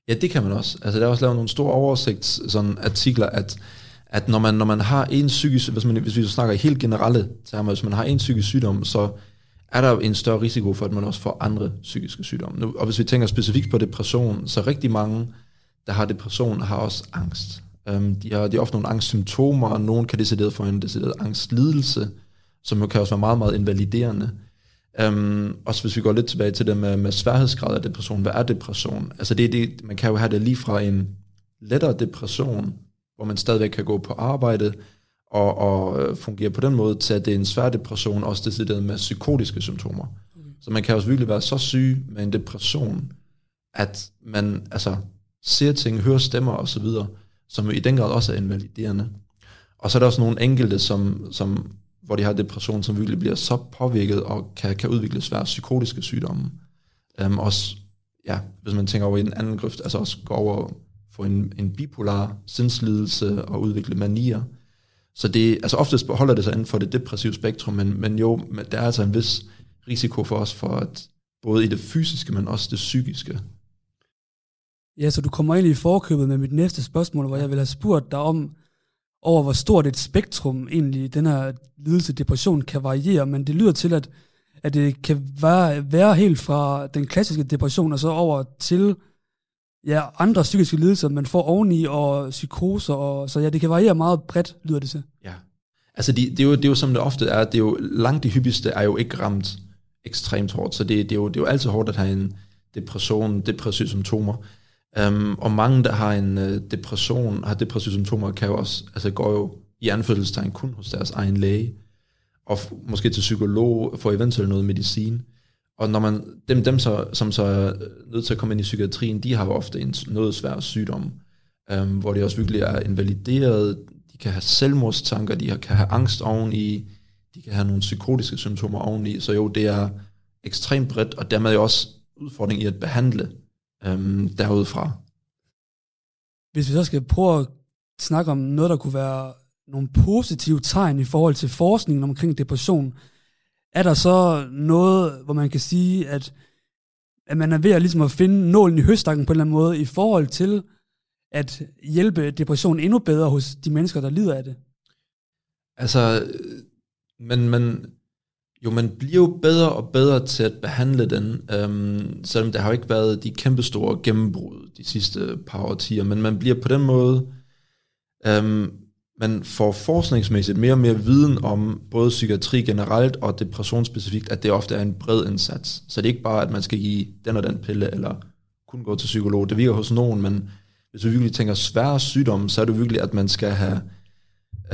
Ja, det kan man også. Altså, der er også lavet nogle store oversigts sådan artikler, at, at når, man, når man har en psykisk, hvis, man, hvis vi snakker helt generelle termer, hvis man har en psykisk sygdom, så er der en større risiko for, at man også får andre psykiske sygdomme. Nu, og hvis vi tænker specifikt på depression, så rigtig mange, der har depression, har også angst. Um, de, har, de har ofte nogle angstsymptomer, og nogen kan decideret få en decideret angstlidelse, som jo kan også være meget, meget invaliderende. Um, også hvis vi går lidt tilbage til det med, med sværhedsgrad af depression. Hvad er depression? Altså det, det, man kan jo have det lige fra en lettere depression, hvor man stadigvæk kan gå på arbejde, og, og øh, fungere på den måde til, at det er en svær depression, også decideret med psykotiske symptomer. Okay. Så man kan også virkelig være så syg med en depression, at man altså ser ting, hører stemmer osv., som i den grad også er invaliderende. Og så er der også nogle enkelte, som, som, hvor de har depression, som virkelig bliver så påvirket og kan, kan udvikle svære psykotiske sygdomme. Um, også, ja, hvis man tænker over i den anden grøft, altså også gå over få en, en bipolar sindslidelse og udvikle manier. Så det, altså oftest holder det sig inden for det depressive spektrum, men, men jo, der er altså en vis risiko for os for at både i det fysiske, men også det psykiske. Ja, så du kommer ind i forkøbet med mit næste spørgsmål, hvor jeg vil have spurgt dig om, over hvor stort et spektrum egentlig den her lidelse, depression kan variere, men det lyder til, at, at det kan være, være helt fra den klassiske depression og så over til ja, andre psykiske lidelser, man får oveni, og psykoser, og, så ja, det kan variere meget bredt, lyder det til. Ja. Altså, det, det, er jo, det er jo som det ofte er, det er jo langt de hyppigste er jo ikke ramt ekstremt hårdt, så det, det, er, jo, det er jo altid hårdt at have en depression, depressive symptomer. Um, øhm, og mange, der har en uh, depression, har depressive symptomer, kan jo også, altså går jo i anfødselstegn kun hos deres egen læge, og måske til psykolog for eventuelt noget medicin. Og når man, dem, dem så, som så er nødt til at komme ind i psykiatrien, de har jo ofte en noget svær sygdom, øhm, hvor de også virkelig er invalideret, de kan have selvmordstanker, de kan have angst oveni, de kan have nogle psykotiske symptomer oveni, så jo, det er ekstremt bredt, og dermed jo også udfordring i at behandle øhm, derudfra. Hvis vi så skal prøve at snakke om noget, der kunne være nogle positive tegn i forhold til forskningen omkring depression, er der så noget, hvor man kan sige, at, at man er ved at, ligesom at finde nålen i høstakken på en eller anden måde, i forhold til at hjælpe depression endnu bedre hos de mennesker, der lider af det? Altså, men, men jo, man bliver jo bedre og bedre til at behandle den, øhm, selvom der har jo ikke været de kæmpestore gennembrud de sidste par årtier, men man bliver på den måde, øhm, man får forskningsmæssigt mere og mere viden om både psykiatri generelt og depression specifikt, at det ofte er en bred indsats. Så det er ikke bare, at man skal give den og den pille, eller kun gå til psykolog. Det virker hos nogen, men hvis du virkelig tænker svære sygdomme, så er det virkelig, at man skal have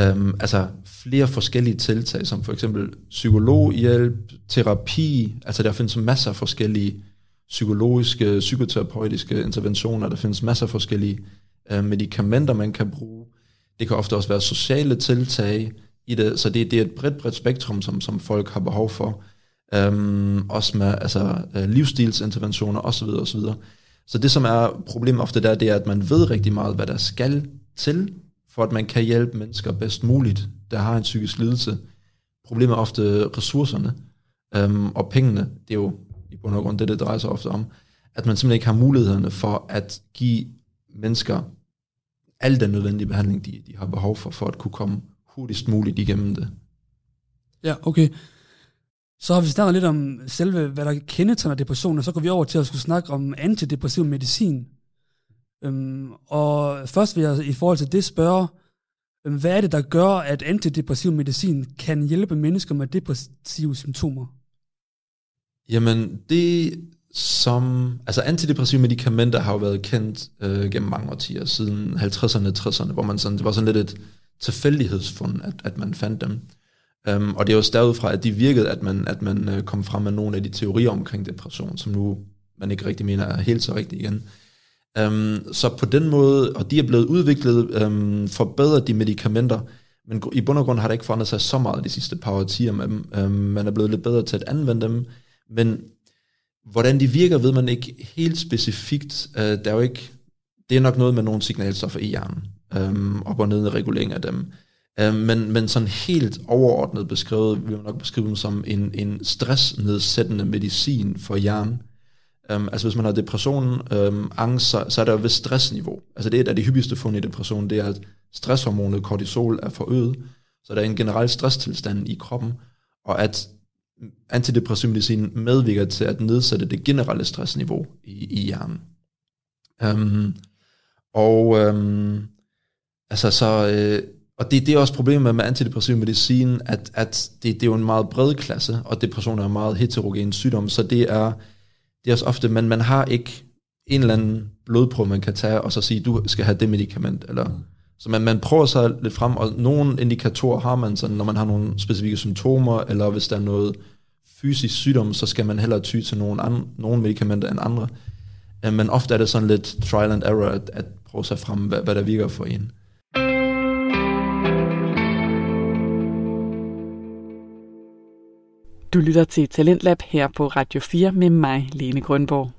Øhm, altså flere forskellige tiltag, som for eksempel psykologhjælp, terapi, altså der findes masser af forskellige psykologiske, psykoterapeutiske interventioner, der findes masser af forskellige øh, medicamenter, man kan bruge. Det kan ofte også være sociale tiltag i det, så det, det er et bredt, bredt spektrum, som, som folk har behov for. Øhm, også med altså, øh, livsstilsinterventioner osv. osv. Så det, som er problemet ofte der, det er, at man ved rigtig meget, hvad der skal til, for at man kan hjælpe mennesker bedst muligt, der har en psykisk lidelse. Problemet er ofte ressourcerne øhm, og pengene. Det er jo i bund og grund det, det drejer sig ofte om. At man simpelthen ikke har mulighederne for at give mennesker al den nødvendige behandling, de, de har behov for, for at kunne komme hurtigst muligt igennem det. Ja, okay. Så har vi snakket lidt om selve, hvad der kendetegner depression, og så går vi over til at skulle snakke om antidepressiv medicin. Øhm, og først vil jeg i forhold til det spørge, øhm, hvad er det, der gør, at antidepressiv medicin kan hjælpe mennesker med depressive symptomer? Jamen, det som... Altså, antidepressive medicamenter har jo været kendt øh, gennem mange årtier, siden 50'erne, 60'erne, hvor man sådan, det var sådan lidt et tilfældighedsfund, at, at man fandt dem. Um, og det er jo stadig fra, at de virkede, at man, at man øh, kom frem med nogle af de teorier omkring depression, som nu man ikke rigtig mener er helt så rigtigt igen. Um, så på den måde, og de er blevet udviklet, um, forbedret de medicamenter, men i bund og grund har det ikke forandret sig så meget de sidste par årtier med dem. Um, man er blevet lidt bedre til at anvende dem, men hvordan de virker, ved man ikke helt specifikt. Uh, der er jo ikke, det er nok noget med nogle signalstoffer i hjernen, um, op og ned i regulering af dem. Uh, men, men sådan helt overordnet beskrevet, vil man nok beskrive dem som en, en stressnedsættende medicin for hjernen. Um, altså hvis man har depression, um, angst, så, så er der jo ved stressniveau. Altså det er et af de hyppigste fund i depression, det er, at stresshormonet kortisol er forøget, så der er en generel stresstilstand i kroppen, og at antidepressiv medicin medvirker til at nedsætte det generelle stressniveau i, i hjernen. Um, og um, altså så, øh, og det, det er også problemet med antidepressiv medicin, at, at det, det er jo en meget bred klasse, og depression er en meget heterogen sygdom, så det er, det er også ofte, men man har ikke en eller anden blodprøve, man kan tage, og så sige, du skal have det medicament, eller... Mm. Så man, man prøver sig lidt frem, og nogle indikatorer har man sådan, når man har nogle specifikke symptomer, eller hvis der er noget fysisk sygdom, så skal man hellere ty til nogle, andre, nogle medicamenter end andre. Øh, men ofte er det sådan lidt trial and error, at, at prøve sig frem, hvad, hvad der virker for en. Du lytter til Talentlab her på Radio 4 med mig, Lene Grønborg.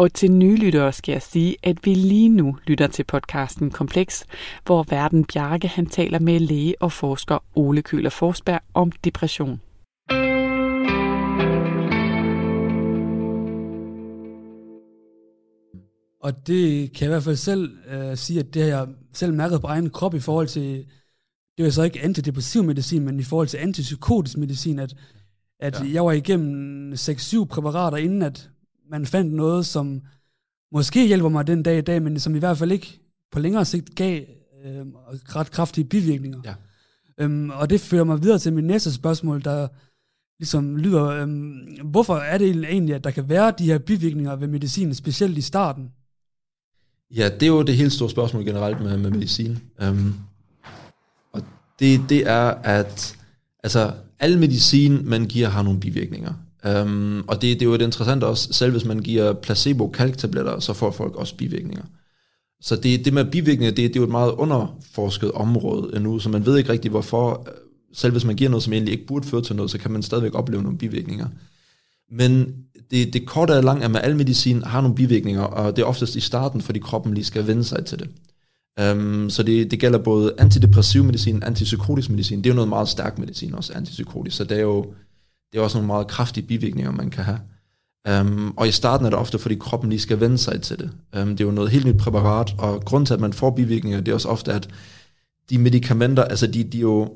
Og til nye lyttere skal jeg sige, at vi lige nu lytter til podcasten Kompleks, hvor Verden Bjarke han taler med læge og forsker Ole Køler Forsberg om depression. Og det kan jeg i hvert fald selv øh, sige, at det har jeg selv mærket på egen krop i forhold til, det er så ikke antidepressiv medicin, men i forhold til antipsykotisk medicin, at, at ja. jeg var igennem 6-7 præparater, inden at man fandt noget, som måske hjælper mig den dag i dag, men som i hvert fald ikke på længere sigt gav øh, ret kraftige bivirkninger. Ja. Øhm, og det fører mig videre til mit næste spørgsmål, der ligesom lyder, øhm, hvorfor er det egentlig, at der kan være de her bivirkninger ved medicin, specielt i starten? Ja, det er jo det helt store spørgsmål generelt med, med medicin. Um, og det, det er, at altså, al medicin, man giver, har nogle bivirkninger. Um, og det, det er jo et interessant også, selv hvis man giver placebo-kalktabletter, så får folk også bivirkninger. Så det, det med bivirkninger, det, det er jo et meget underforsket område endnu, så man ved ikke rigtig hvorfor, øh, selv hvis man giver noget, som egentlig ikke burde føre til noget, så kan man stadigvæk opleve nogle bivirkninger. Men det, det korte og lange er, at al medicin har nogle bivirkninger, og det er oftest i starten, fordi kroppen lige skal vende sig til det. Um, så det, det gælder både antidepressiv medicin, antipsykotisk medicin. Det er jo noget meget stærk medicin, også antipsykotisk. Så det er jo det er også nogle meget kraftige bivirkninger, man kan have. Um, og i starten er det ofte, fordi kroppen lige skal vende sig til det. Um, det er jo noget helt nyt præparat, og grund til, at man får bivirkninger, det er også ofte, at de medicamenter, altså de, de jo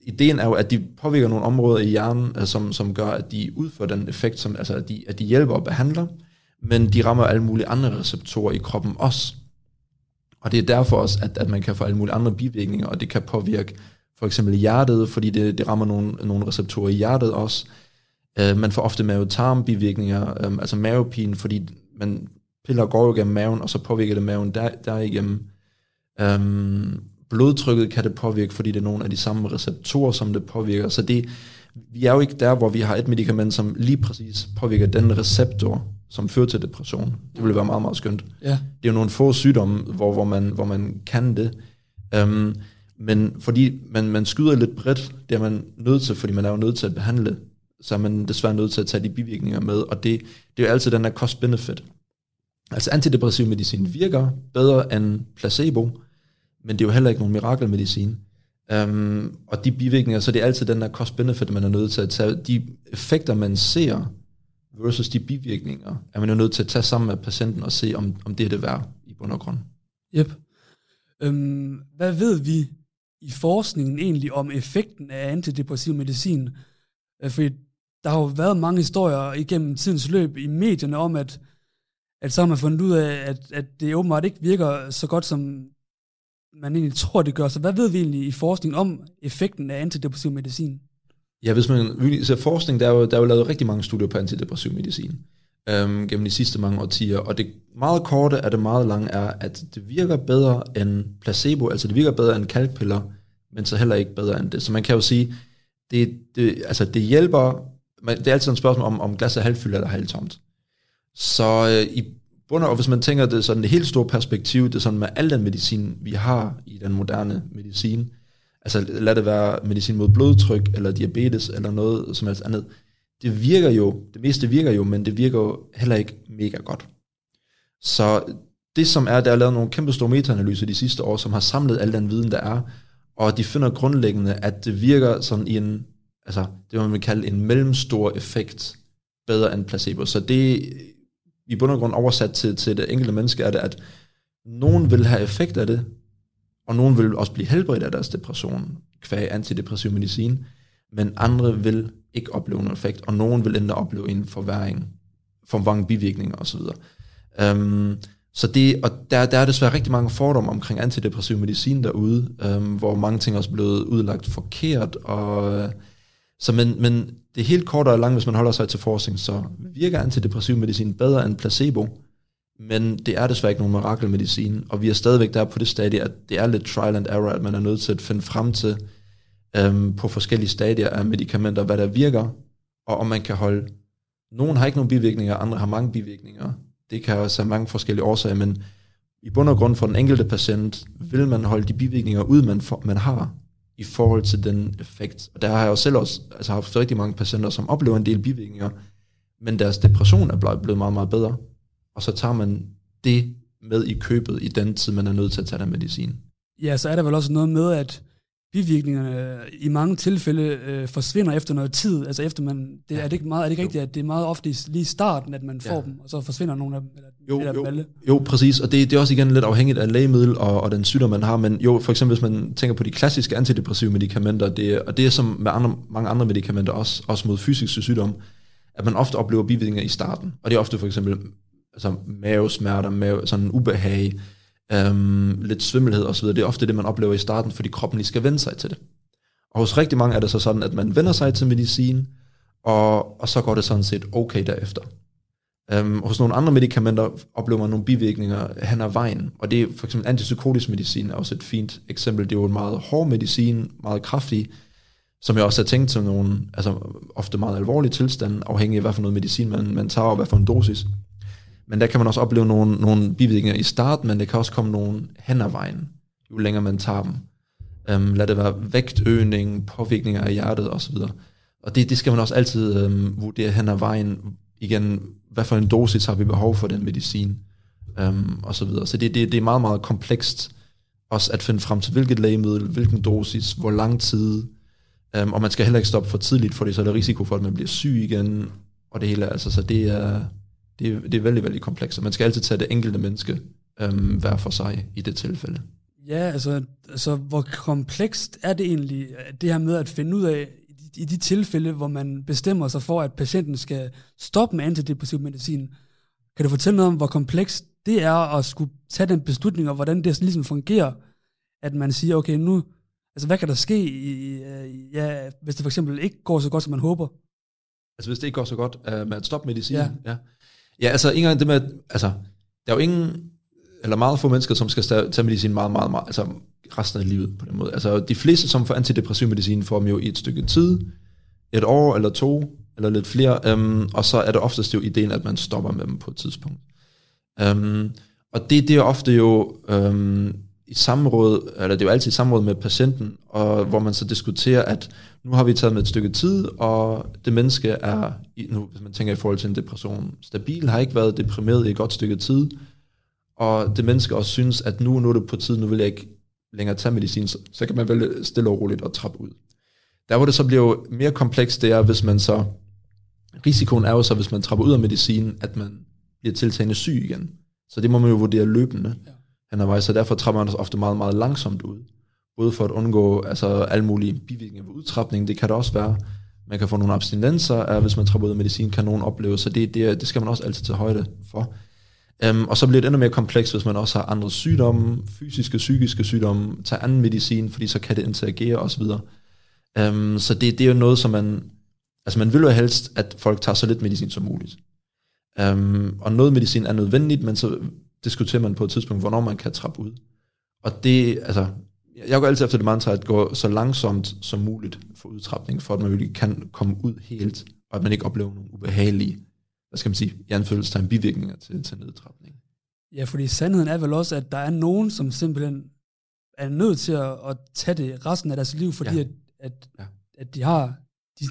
ideen er jo, at de påvirker nogle områder i hjernen, øh, som, som gør, at de udfører den effekt, som, altså at de, at de hjælper og behandler, men de rammer alle mulige andre receptorer i kroppen også. Og det er derfor også, at, at man kan få alle mulige andre bivirkninger, og det kan påvirke for eksempel hjertet, fordi det, det rammer nogle, nogle receptorer i hjertet også. Uh, man får ofte mavetarmbivirkninger, um, altså mavepine, fordi man piller går jo gennem maven, og så påvirker det maven der, derigennem. Um, blodtrykket kan det påvirke, fordi det er nogle af de samme receptorer, som det påvirker. Så det, vi er jo ikke der, hvor vi har et medicament, som lige præcis påvirker den receptor, som fører til depression. Det ville være meget, meget skønt. Ja. Det er jo nogle få sygdomme, hvor, hvor, man, hvor man kan det. Um, men fordi man, man skyder lidt bredt, det er man nødt til, fordi man er jo nødt til at behandle, så er man desværre nødt til at tage de bivirkninger med, og det, det er jo altid den der cost-benefit. Altså antidepressiv medicin virker bedre end placebo, men det er jo heller ikke nogen mirakelmedicin. Um, og de bivirkninger, så det er altid den der cost-benefit, man er nødt til at tage. De effekter, man ser, versus de bivirkninger, er man jo nødt til at tage sammen med patienten og se, om, om det er det værd i bund og grund. Yep. Øhm, hvad ved vi i forskningen egentlig om effekten af antidepressiv medicin? Øh, fordi der har jo været mange historier igennem tidens løb i medierne om, at, at så har man fundet ud af, at, at det åbenbart ikke virker så godt, som man egentlig tror, det gør. Så hvad ved vi egentlig i forskningen om effekten af antidepressiv medicin? Ja, hvis man ser forskning, der er jo, der er jo lavet rigtig mange studier på antidepressiv medicin øhm, gennem de sidste mange årtier, og det meget korte af det meget lange er, at det virker bedre end placebo, altså det virker bedre end kalkpiller, men så heller ikke bedre end det. Så man kan jo sige, det, det, altså det hjælper, men det er altid en spørgsmål om, om glas er halvfyldt eller halvtomt. Så øh, i bund og hvis man tænker det sådan det helt store perspektiv, det er sådan med al den medicin, vi har i den moderne medicin, altså lad det være medicin mod blodtryk, eller diabetes, eller noget som helst andet, det virker jo, det meste virker jo, men det virker jo heller ikke mega godt. Så det som er, der er lavet nogle kæmpe store metaanalyser de sidste år, som har samlet al den viden, der er, og de finder grundlæggende, at det virker sådan i en, altså det man vil kalde en mellemstor effekt, bedre end placebo. Så det i bund og grund oversat til, til det enkelte menneske, er det, at nogen vil have effekt af det, og nogen vil også blive helbredt af deres depression, kvæg antidepressiv medicin, men andre vil ikke opleve nogen effekt, og nogen vil endda opleve en forværing, for mange bivirkninger osv. Um, øhm, så det, og der, der er desværre rigtig mange fordomme omkring antidepressiv medicin derude, um, hvor mange ting også er blevet udlagt forkert, og øh, så men, men det er helt kort og langt, hvis man holder sig til forskning, så virker antidepressiv medicin bedre end placebo, men det er desværre ikke nogen mirakelmedicin, og vi er stadigvæk der på det stadie, at det er lidt trial and error, at man er nødt til at finde frem til øhm, på forskellige stadier af medicamenter, hvad der virker, og om man kan holde... Nogle har ikke nogen bivirkninger, andre har mange bivirkninger. Det kan også have mange forskellige årsager, men i bund og grund for den enkelte patient, vil man holde de bivirkninger ud, man, for, man har, i forhold til den effekt. Og der har jeg jo selv også altså, haft rigtig mange patienter, som oplever en del bivirkninger, men deres depression er blevet meget, meget bedre. Og så tager man det med i købet i den tid, man er nødt til at tage den medicin. Ja, så er der vel også noget med, at bivirkningerne i mange tilfælde øh, forsvinder efter noget tid. Altså efter man, det, ja. er, det ikke meget, er det ikke rigtigt, at det er meget ofte lige i starten, at man får ja. dem, og så forsvinder nogle af dem? Eller, jo, eller jo, alle? jo, præcis, og det, det er også igen lidt afhængigt af lægemiddel og, og den sygdom, man har, men jo, for eksempel hvis man tænker på de klassiske antidepressive medicamenter, det, og det er som med andre, mange andre medicamenter, også, også mod fysiske sygdom, at man ofte oplever bivirkninger i starten, og det er ofte for eksempel altså mavesmerter, mave, sådan ubehag, øhm, lidt svimmelhed osv. Det er ofte det, man oplever i starten, fordi kroppen lige skal vende sig til det. Og hos rigtig mange er det så sådan, at man vender sig til medicin, og, og så går det sådan set okay derefter. Øhm, hos nogle andre medicamenter oplever man nogle bivirkninger hen ad vejen, og det er for eksempel antipsykotisk medicin er også et fint eksempel. Det er jo en meget hård medicin, meget kraftig, som jeg også har tænkt til nogle, altså ofte meget alvorlige tilstande, afhængig af hvad for noget medicin man, man tager, og hvad for en dosis. Men der kan man også opleve nogle, nogle bivirkninger i starten, men det kan også komme nogle hen ad vejen, jo længere man tager dem. Øhm, lad det være vægtøgning, påvirkninger af hjertet osv. Og det, det skal man også altid øhm, vurdere hen ad vejen. Igen, hvad for en dosis har vi behov for den medicin, Øhm, og så videre. Så det, det, det er meget, meget komplekst også at finde frem til, hvilket lægemiddel, hvilken dosis, hvor lang tid, Øhm, og man skal heller ikke stoppe for tidligt, fordi så er der risiko for, at man bliver syg igen, og det hele, altså, så det er, Øh, det er, det er vældig, vældig komplekst, og man skal altid tage det enkelte menneske um, hver for sig i det tilfælde. Ja, altså, altså hvor komplekst er det egentlig, det her med at finde ud af, i de tilfælde, hvor man bestemmer sig for, at patienten skal stoppe med antidepressiv medicin. Kan du fortælle noget om, hvor komplekst det er at skulle tage den beslutning, og hvordan det ligesom fungerer, at man siger, okay, nu, altså hvad kan der ske, i, ja, hvis det for eksempel ikke går så godt, som man håber? Altså hvis det ikke går så godt uh, med at stoppe medicin? Ja. ja. Ja, altså ikke engang det med, altså, der er jo ingen, eller meget få mennesker, som skal tage medicin meget, meget, meget, altså resten af livet på den måde. Altså de fleste, som får antidepressiv medicin, får dem jo i et stykke tid, et år eller to, eller lidt flere, øhm, og så er det oftest jo ideen, at man stopper med dem på et tidspunkt. Øhm, og det, det er ofte jo øhm, i samråd, eller det er jo altid i samråd med patienten, og hvor man så diskuterer, at nu har vi taget med et stykke tid, og det menneske er, nu hvis man tænker i forhold til en depression, stabil, har ikke været deprimeret i et godt stykke tid, og det menneske også synes, at nu, nu er det på tid, nu vil jeg ikke længere tage medicin, så, så kan man vælge stille og roligt og trappe ud. Der hvor det så bliver jo mere komplekst, det er, hvis man så, risikoen er jo så, hvis man trapper ud af medicin, at man bliver tiltagende syg igen. Så det må man jo vurdere løbende ja hen ad vej, så derfor trapper man også ofte meget, meget langsomt ud. Både for at undgå altså, alle mulige bivirkninger ved udtrapning, det kan der også være. Man kan få nogle abstinenser, hvis man trapper ud af medicin, kan nogen opleve, så det, det, det skal man også altid tage højde for. Um, og så bliver det endnu mere komplekst, hvis man også har andre sygdomme, fysiske, psykiske sygdomme, tager anden medicin, fordi så kan det interagere osv. Um, øhm, så det, det er jo noget, som man, altså man vil jo helst, at folk tager så lidt medicin som muligt. Um, og noget medicin er nødvendigt, men så diskuterer man på et tidspunkt, hvornår man kan trappe ud. Og det, altså, jeg går altid efter det mantra, at gå så langsomt som muligt for udtrapning, for at man virkelig kan komme ud helt, og at man ikke oplever nogle ubehagelige, hvad skal man sige, i anfølgelsestegn bivirkninger til, til nedtrapning. Ja, fordi sandheden er vel også, at der er nogen, som simpelthen er nødt til at, at tage det resten af deres liv, fordi ja. at, at, ja. at de har de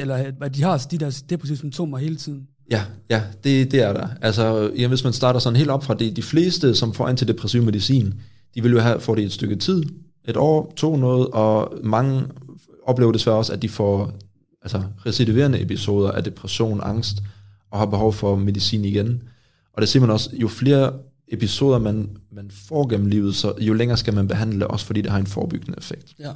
at at de har de der depressive symptomer hele tiden. Ja, ja, det, det er der. Altså, ja, hvis man starter sådan helt op fra det, de fleste, som får antidepressiv medicin, de vil jo have, få det et stykke tid, et år, to noget, og mange oplever desværre også, at de får altså, recidiverende episoder af depression, angst, og har behov for medicin igen. Og det siger man også, jo flere episoder man, man får gennem livet, så jo længere skal man behandle, også fordi det har en forebyggende effekt. Ja.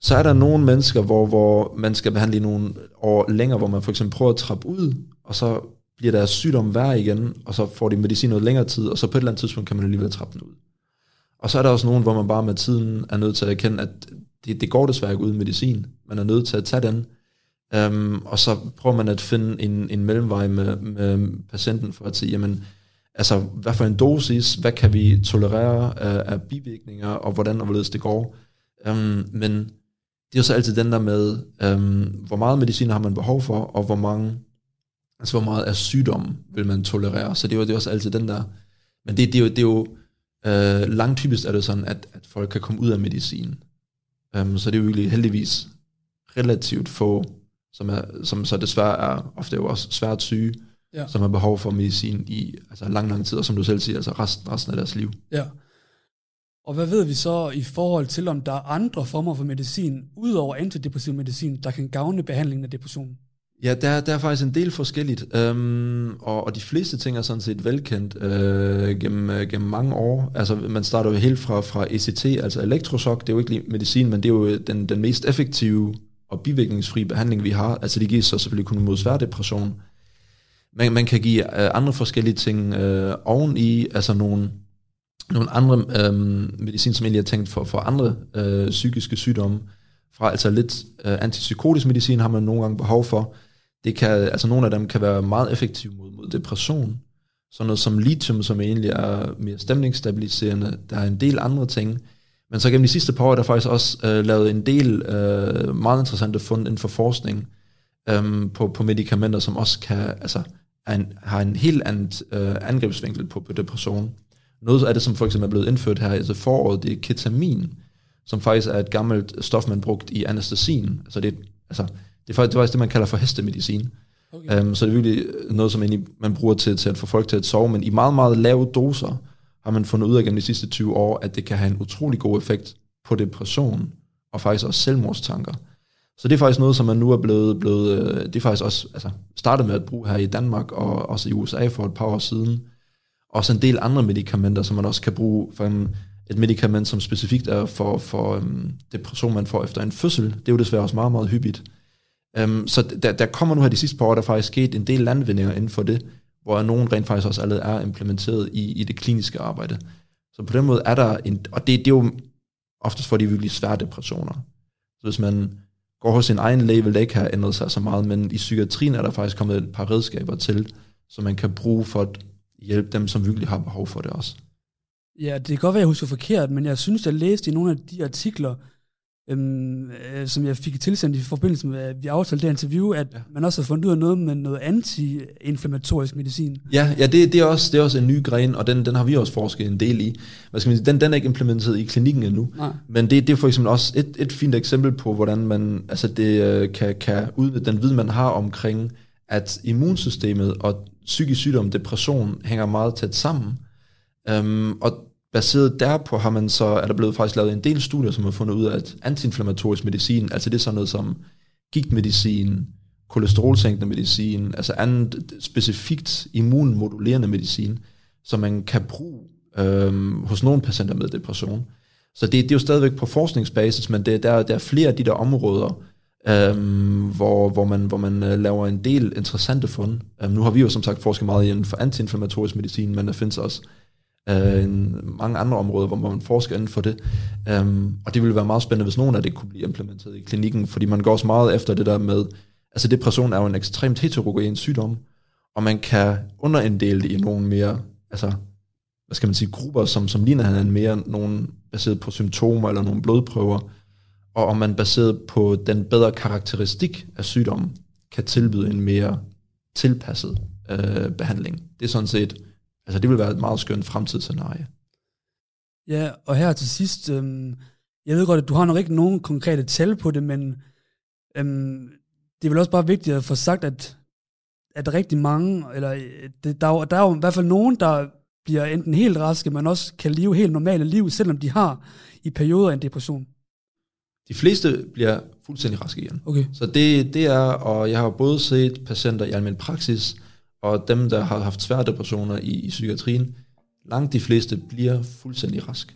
Så er der nogle mennesker, hvor, hvor man skal behandle i nogle år længere, hvor man for eksempel prøver at trappe ud, og så bliver deres sygdom værre igen, og så får de medicin noget længere tid, og så på et eller andet tidspunkt kan man alligevel trappe den ud. Og så er der også nogen, hvor man bare med tiden er nødt til at erkende, at det, det går desværre ikke uden medicin. Man er nødt til at tage den, um, og så prøver man at finde en, en mellemvej med, med patienten for at sige, jamen, altså, hvad for en dosis, hvad kan vi tolerere af, af bivirkninger, og hvordan og hvorledes det går. Um, men det er jo så altid den der med, um, hvor meget medicin har man behov for, og hvor mange, altså hvor meget af sygdom vil man tolerere. Så det er jo det er også altid den der, men det, det er jo, det er jo uh, langt typisk er det sådan, at, at folk kan komme ud af medicin. Um, så det er jo virkelig heldigvis relativt få, som, er, som så desværre er ofte jo også svært syge, Ja. ja. som har behov for medicin i altså lang, lang tid, og som du selv siger, altså resten, resten af deres liv. Ja. Og hvad ved vi så i forhold til, om der er andre former for medicin, udover antidepressiv medicin, der kan gavne behandlingen af depression? Ja, der, der er faktisk en del forskelligt, øhm, og, og de fleste ting er sådan set velkendt øh, gennem, øh, gennem mange år. Altså man starter jo helt fra, fra ECT, altså elektroshock, det er jo ikke lige medicin, men det er jo øh, den, den mest effektive og bivirkningsfri behandling, vi har. Altså det giver så selvfølgelig kun mod svær depression. Man, man kan give øh, andre forskellige ting øh, oveni, altså nogle, nogle andre øh, medicin, som egentlig er tænkt for, for andre øh, psykiske sygdomme. Fra altså lidt øh, antipsykotisk medicin har man nogle gange behov for. Det kan, altså nogle af dem kan være meget effektive mod, mod depression. Sådan noget som lithium, som egentlig er mere stemningsstabiliserende. Der er en del andre ting. Men så gennem de sidste par år er der faktisk også øh, lavet en del øh, meget interessante fund inden for forskning øh, på, på medicamenter, som også kan, altså, en, har en helt anden øh, angrebsvinkel på, på depression. Noget af det, som for eksempel er blevet indført her i foråret, det er ketamin, som faktisk er et gammelt stof, man brugt i anestesien. Altså det, altså, det er faktisk det, er faktisk det man kalder for hestemedicin. Okay. Um, så det er virkelig noget, som egentlig man bruger til, til at få folk til at sove, men i meget, meget lave doser har man fundet ud af gennem de sidste 20 år, at det kan have en utrolig god effekt på depression, og faktisk også selvmordstanker. Så det er faktisk noget, som man nu er blevet, blevet øh, det er faktisk også altså, startet med at bruge her i Danmark, og også i USA for et par år siden. Også en del andre medicamenter, som man også kan bruge for en, et medicament, som specifikt er for, for um, depression, man får efter en fødsel. Det er jo desværre også meget, meget hyppigt. Um, så der, der kommer nu her de sidste par år, der faktisk sket en del landvindinger inden for det, hvor nogen rent faktisk også allerede er implementeret i, i det kliniske arbejde. Så på den måde er der en, og det, det er jo oftest for de virkelig svære depressioner. Så hvis man går hos sin egen læge, vil det ikke have ændret sig så meget, men i psykiatrien er der faktisk kommet et par redskaber til, som man kan bruge for at hjælpe dem, som virkelig har behov for det også. Ja, det kan godt være, jeg husker forkert, men jeg synes, jeg læste i nogle af de artikler, øhm, øh, som jeg fik tilsendt i forbindelse med, at vi aftalte det interview, at ja. man også har fundet ud af noget med noget anti-inflammatorisk medicin. Ja, ja det, det, er også, det er også en ny gren, og den, den har vi også forsket en del i. Hvad skal man sige, den, den er ikke implementeret i klinikken endnu. Nej. Men det, det er for eksempel også et, et fint eksempel på, hvordan man altså det, øh, kan, kan udnytte den viden, man har omkring, at immunsystemet og psykisk sygdom, depression, hænger meget tæt sammen. Um, og baseret derpå har man så, er der blevet faktisk lavet en del studier, som har fundet ud af, at antiinflammatorisk medicin, altså det er sådan noget som gigtmedicin, kolesterolsænkende medicin, altså andet specifikt immunmodulerende medicin, som man kan bruge øhm, hos nogle patienter med depression. Så det, det er jo stadigvæk på forskningsbasis, men det, der, der er flere af de der områder, øhm, hvor, hvor man, hvor man øh, laver en del interessante fund. Øhm, nu har vi jo som sagt forsket meget inden for antiinflammatorisk medicin, men der findes også øh, mange andre områder, hvor man forsker inden for det. Um, og det ville være meget spændende, hvis nogen af det kunne blive implementeret i klinikken, fordi man går også meget efter det der med, altså depression er jo en ekstremt heterogen sygdom, og man kan underinddele det i nogle mere, altså, hvad skal man sige, grupper, som, som ligner hinanden mere, nogle baseret på symptomer eller nogle blodprøver, og om man baseret på den bedre karakteristik af sygdommen, kan tilbyde en mere tilpasset øh, behandling. Det er sådan set Altså det vil være et meget skønt fremtidsscenarie. Ja, og her til sidst, øhm, jeg ved godt, at du har nok ikke nogen konkrete tal på det, men øhm, det er vel også bare vigtigt at få sagt, at, at rigtig mange, eller øh, det, der, er, der er jo i hvert fald nogen, der bliver enten helt raske, men også kan leve helt normale liv, selvom de har i perioder en depression. De fleste bliver fuldstændig raske igen. Okay. Så det, det er, og jeg har både set patienter i almindelig praksis, og dem, der har haft svære depressioner i, i psykiatrien, langt de fleste bliver fuldstændig rask.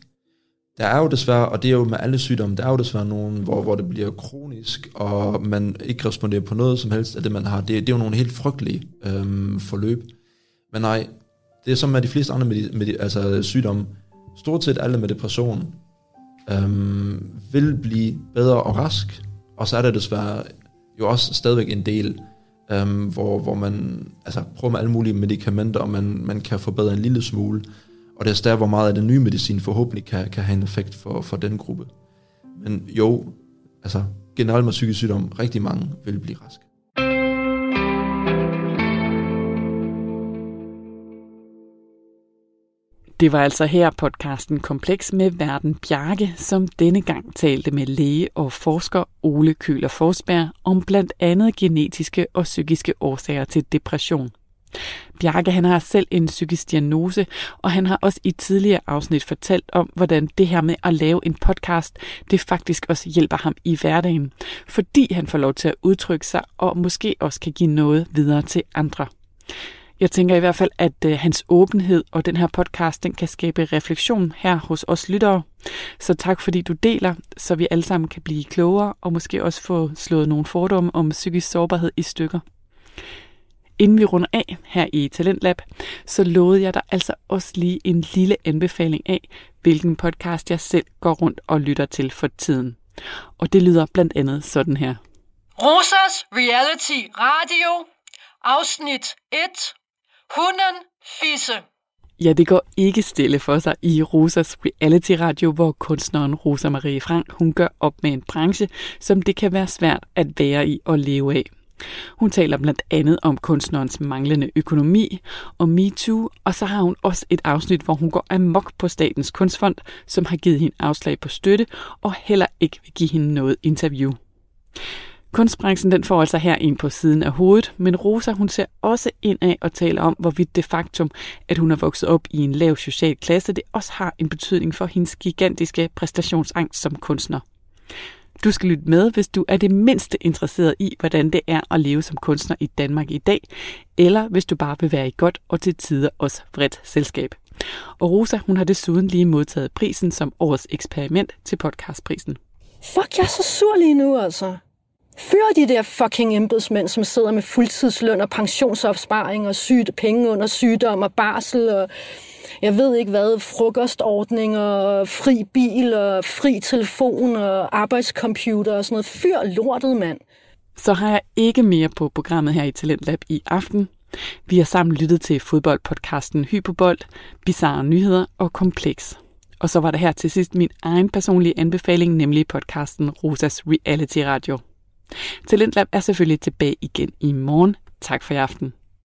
Der er jo desværre, og det er jo med alle sygdomme, der er jo desværre nogen, hvor, hvor det bliver kronisk, og man ikke responderer på noget som helst af det, man har. Det, det er jo nogle helt frygtelige øhm, forløb. Men nej, det er som med de fleste andre med, med, altså sygdomme. Stort set alle med depression øhm, vil blive bedre og rask, og så er der desværre jo også stadigvæk en del, øhm, hvor, hvor man altså, prøver med alle mulige medicamenter, og man, man kan forbedre en lille smule. Og det er der, hvor meget af den nye medicin forhåbentlig kan, kan have en effekt for, for den gruppe. Men jo, altså generelt med psykisk sygdom, rigtig mange vil blive raske. Det var altså her podcasten Kompleks med Verden Bjarke, som denne gang talte med læge og forsker Ole Køler Forsberg om blandt andet genetiske og psykiske årsager til depression. Bjarke han har selv en psykisk diagnose, og han har også i tidligere afsnit fortalt om, hvordan det her med at lave en podcast, det faktisk også hjælper ham i hverdagen, fordi han får lov til at udtrykke sig og måske også kan give noget videre til andre. Jeg tænker i hvert fald, at øh, hans åbenhed og den her podcast, den kan skabe refleksion her hos os lyttere. Så tak fordi du deler, så vi alle sammen kan blive klogere og måske også få slået nogle fordomme om psykisk sårbarhed i stykker. Inden vi runder af her i Talentlab, så lovede jeg dig altså også lige en lille anbefaling af, hvilken podcast jeg selv går rundt og lytter til for tiden. Og det lyder blandt andet sådan her. Rosas Reality Radio, afsnit 1, Hunden Fisse. Ja, det går ikke stille for sig i Rosas reality radio, hvor kunstneren Rosa Marie Frank, hun gør op med en branche, som det kan være svært at være i og leve af. Hun taler blandt andet om kunstnerens manglende økonomi og MeToo, og så har hun også et afsnit, hvor hun går amok på Statens Kunstfond, som har givet hende afslag på støtte og heller ikke vil give hende noget interview. Kunstbranchen den får altså her en på siden af hovedet, men Rosa hun ser også ind af og taler om, hvorvidt det faktum, at hun er vokset op i en lav social klasse, det også har en betydning for hendes gigantiske præstationsangst som kunstner. Du skal lytte med, hvis du er det mindste interesseret i, hvordan det er at leve som kunstner i Danmark i dag, eller hvis du bare vil være i godt og til tider også vredt selskab. Og Rosa hun har desuden lige modtaget prisen som årets eksperiment til podcastprisen. Fuck, jeg er så sur lige nu, altså. Fyr de der fucking embedsmænd, som sidder med fuldtidsløn og pensionsopsparing og syge penge under sygdom og barsel og jeg ved ikke hvad, frokostordninger, fri bil og fri telefon og arbejdscomputer og sådan noget. Fyr lortet, mand. Så har jeg ikke mere på programmet her i Talentlab i aften. Vi har sammen lyttet til fodboldpodcasten Hyperbold, Bizarre Nyheder og Kompleks. Og så var der her til sidst min egen personlige anbefaling, nemlig podcasten Rosas Reality Radio. Talentlab er selvfølgelig tilbage igen i morgen. Tak for i aften.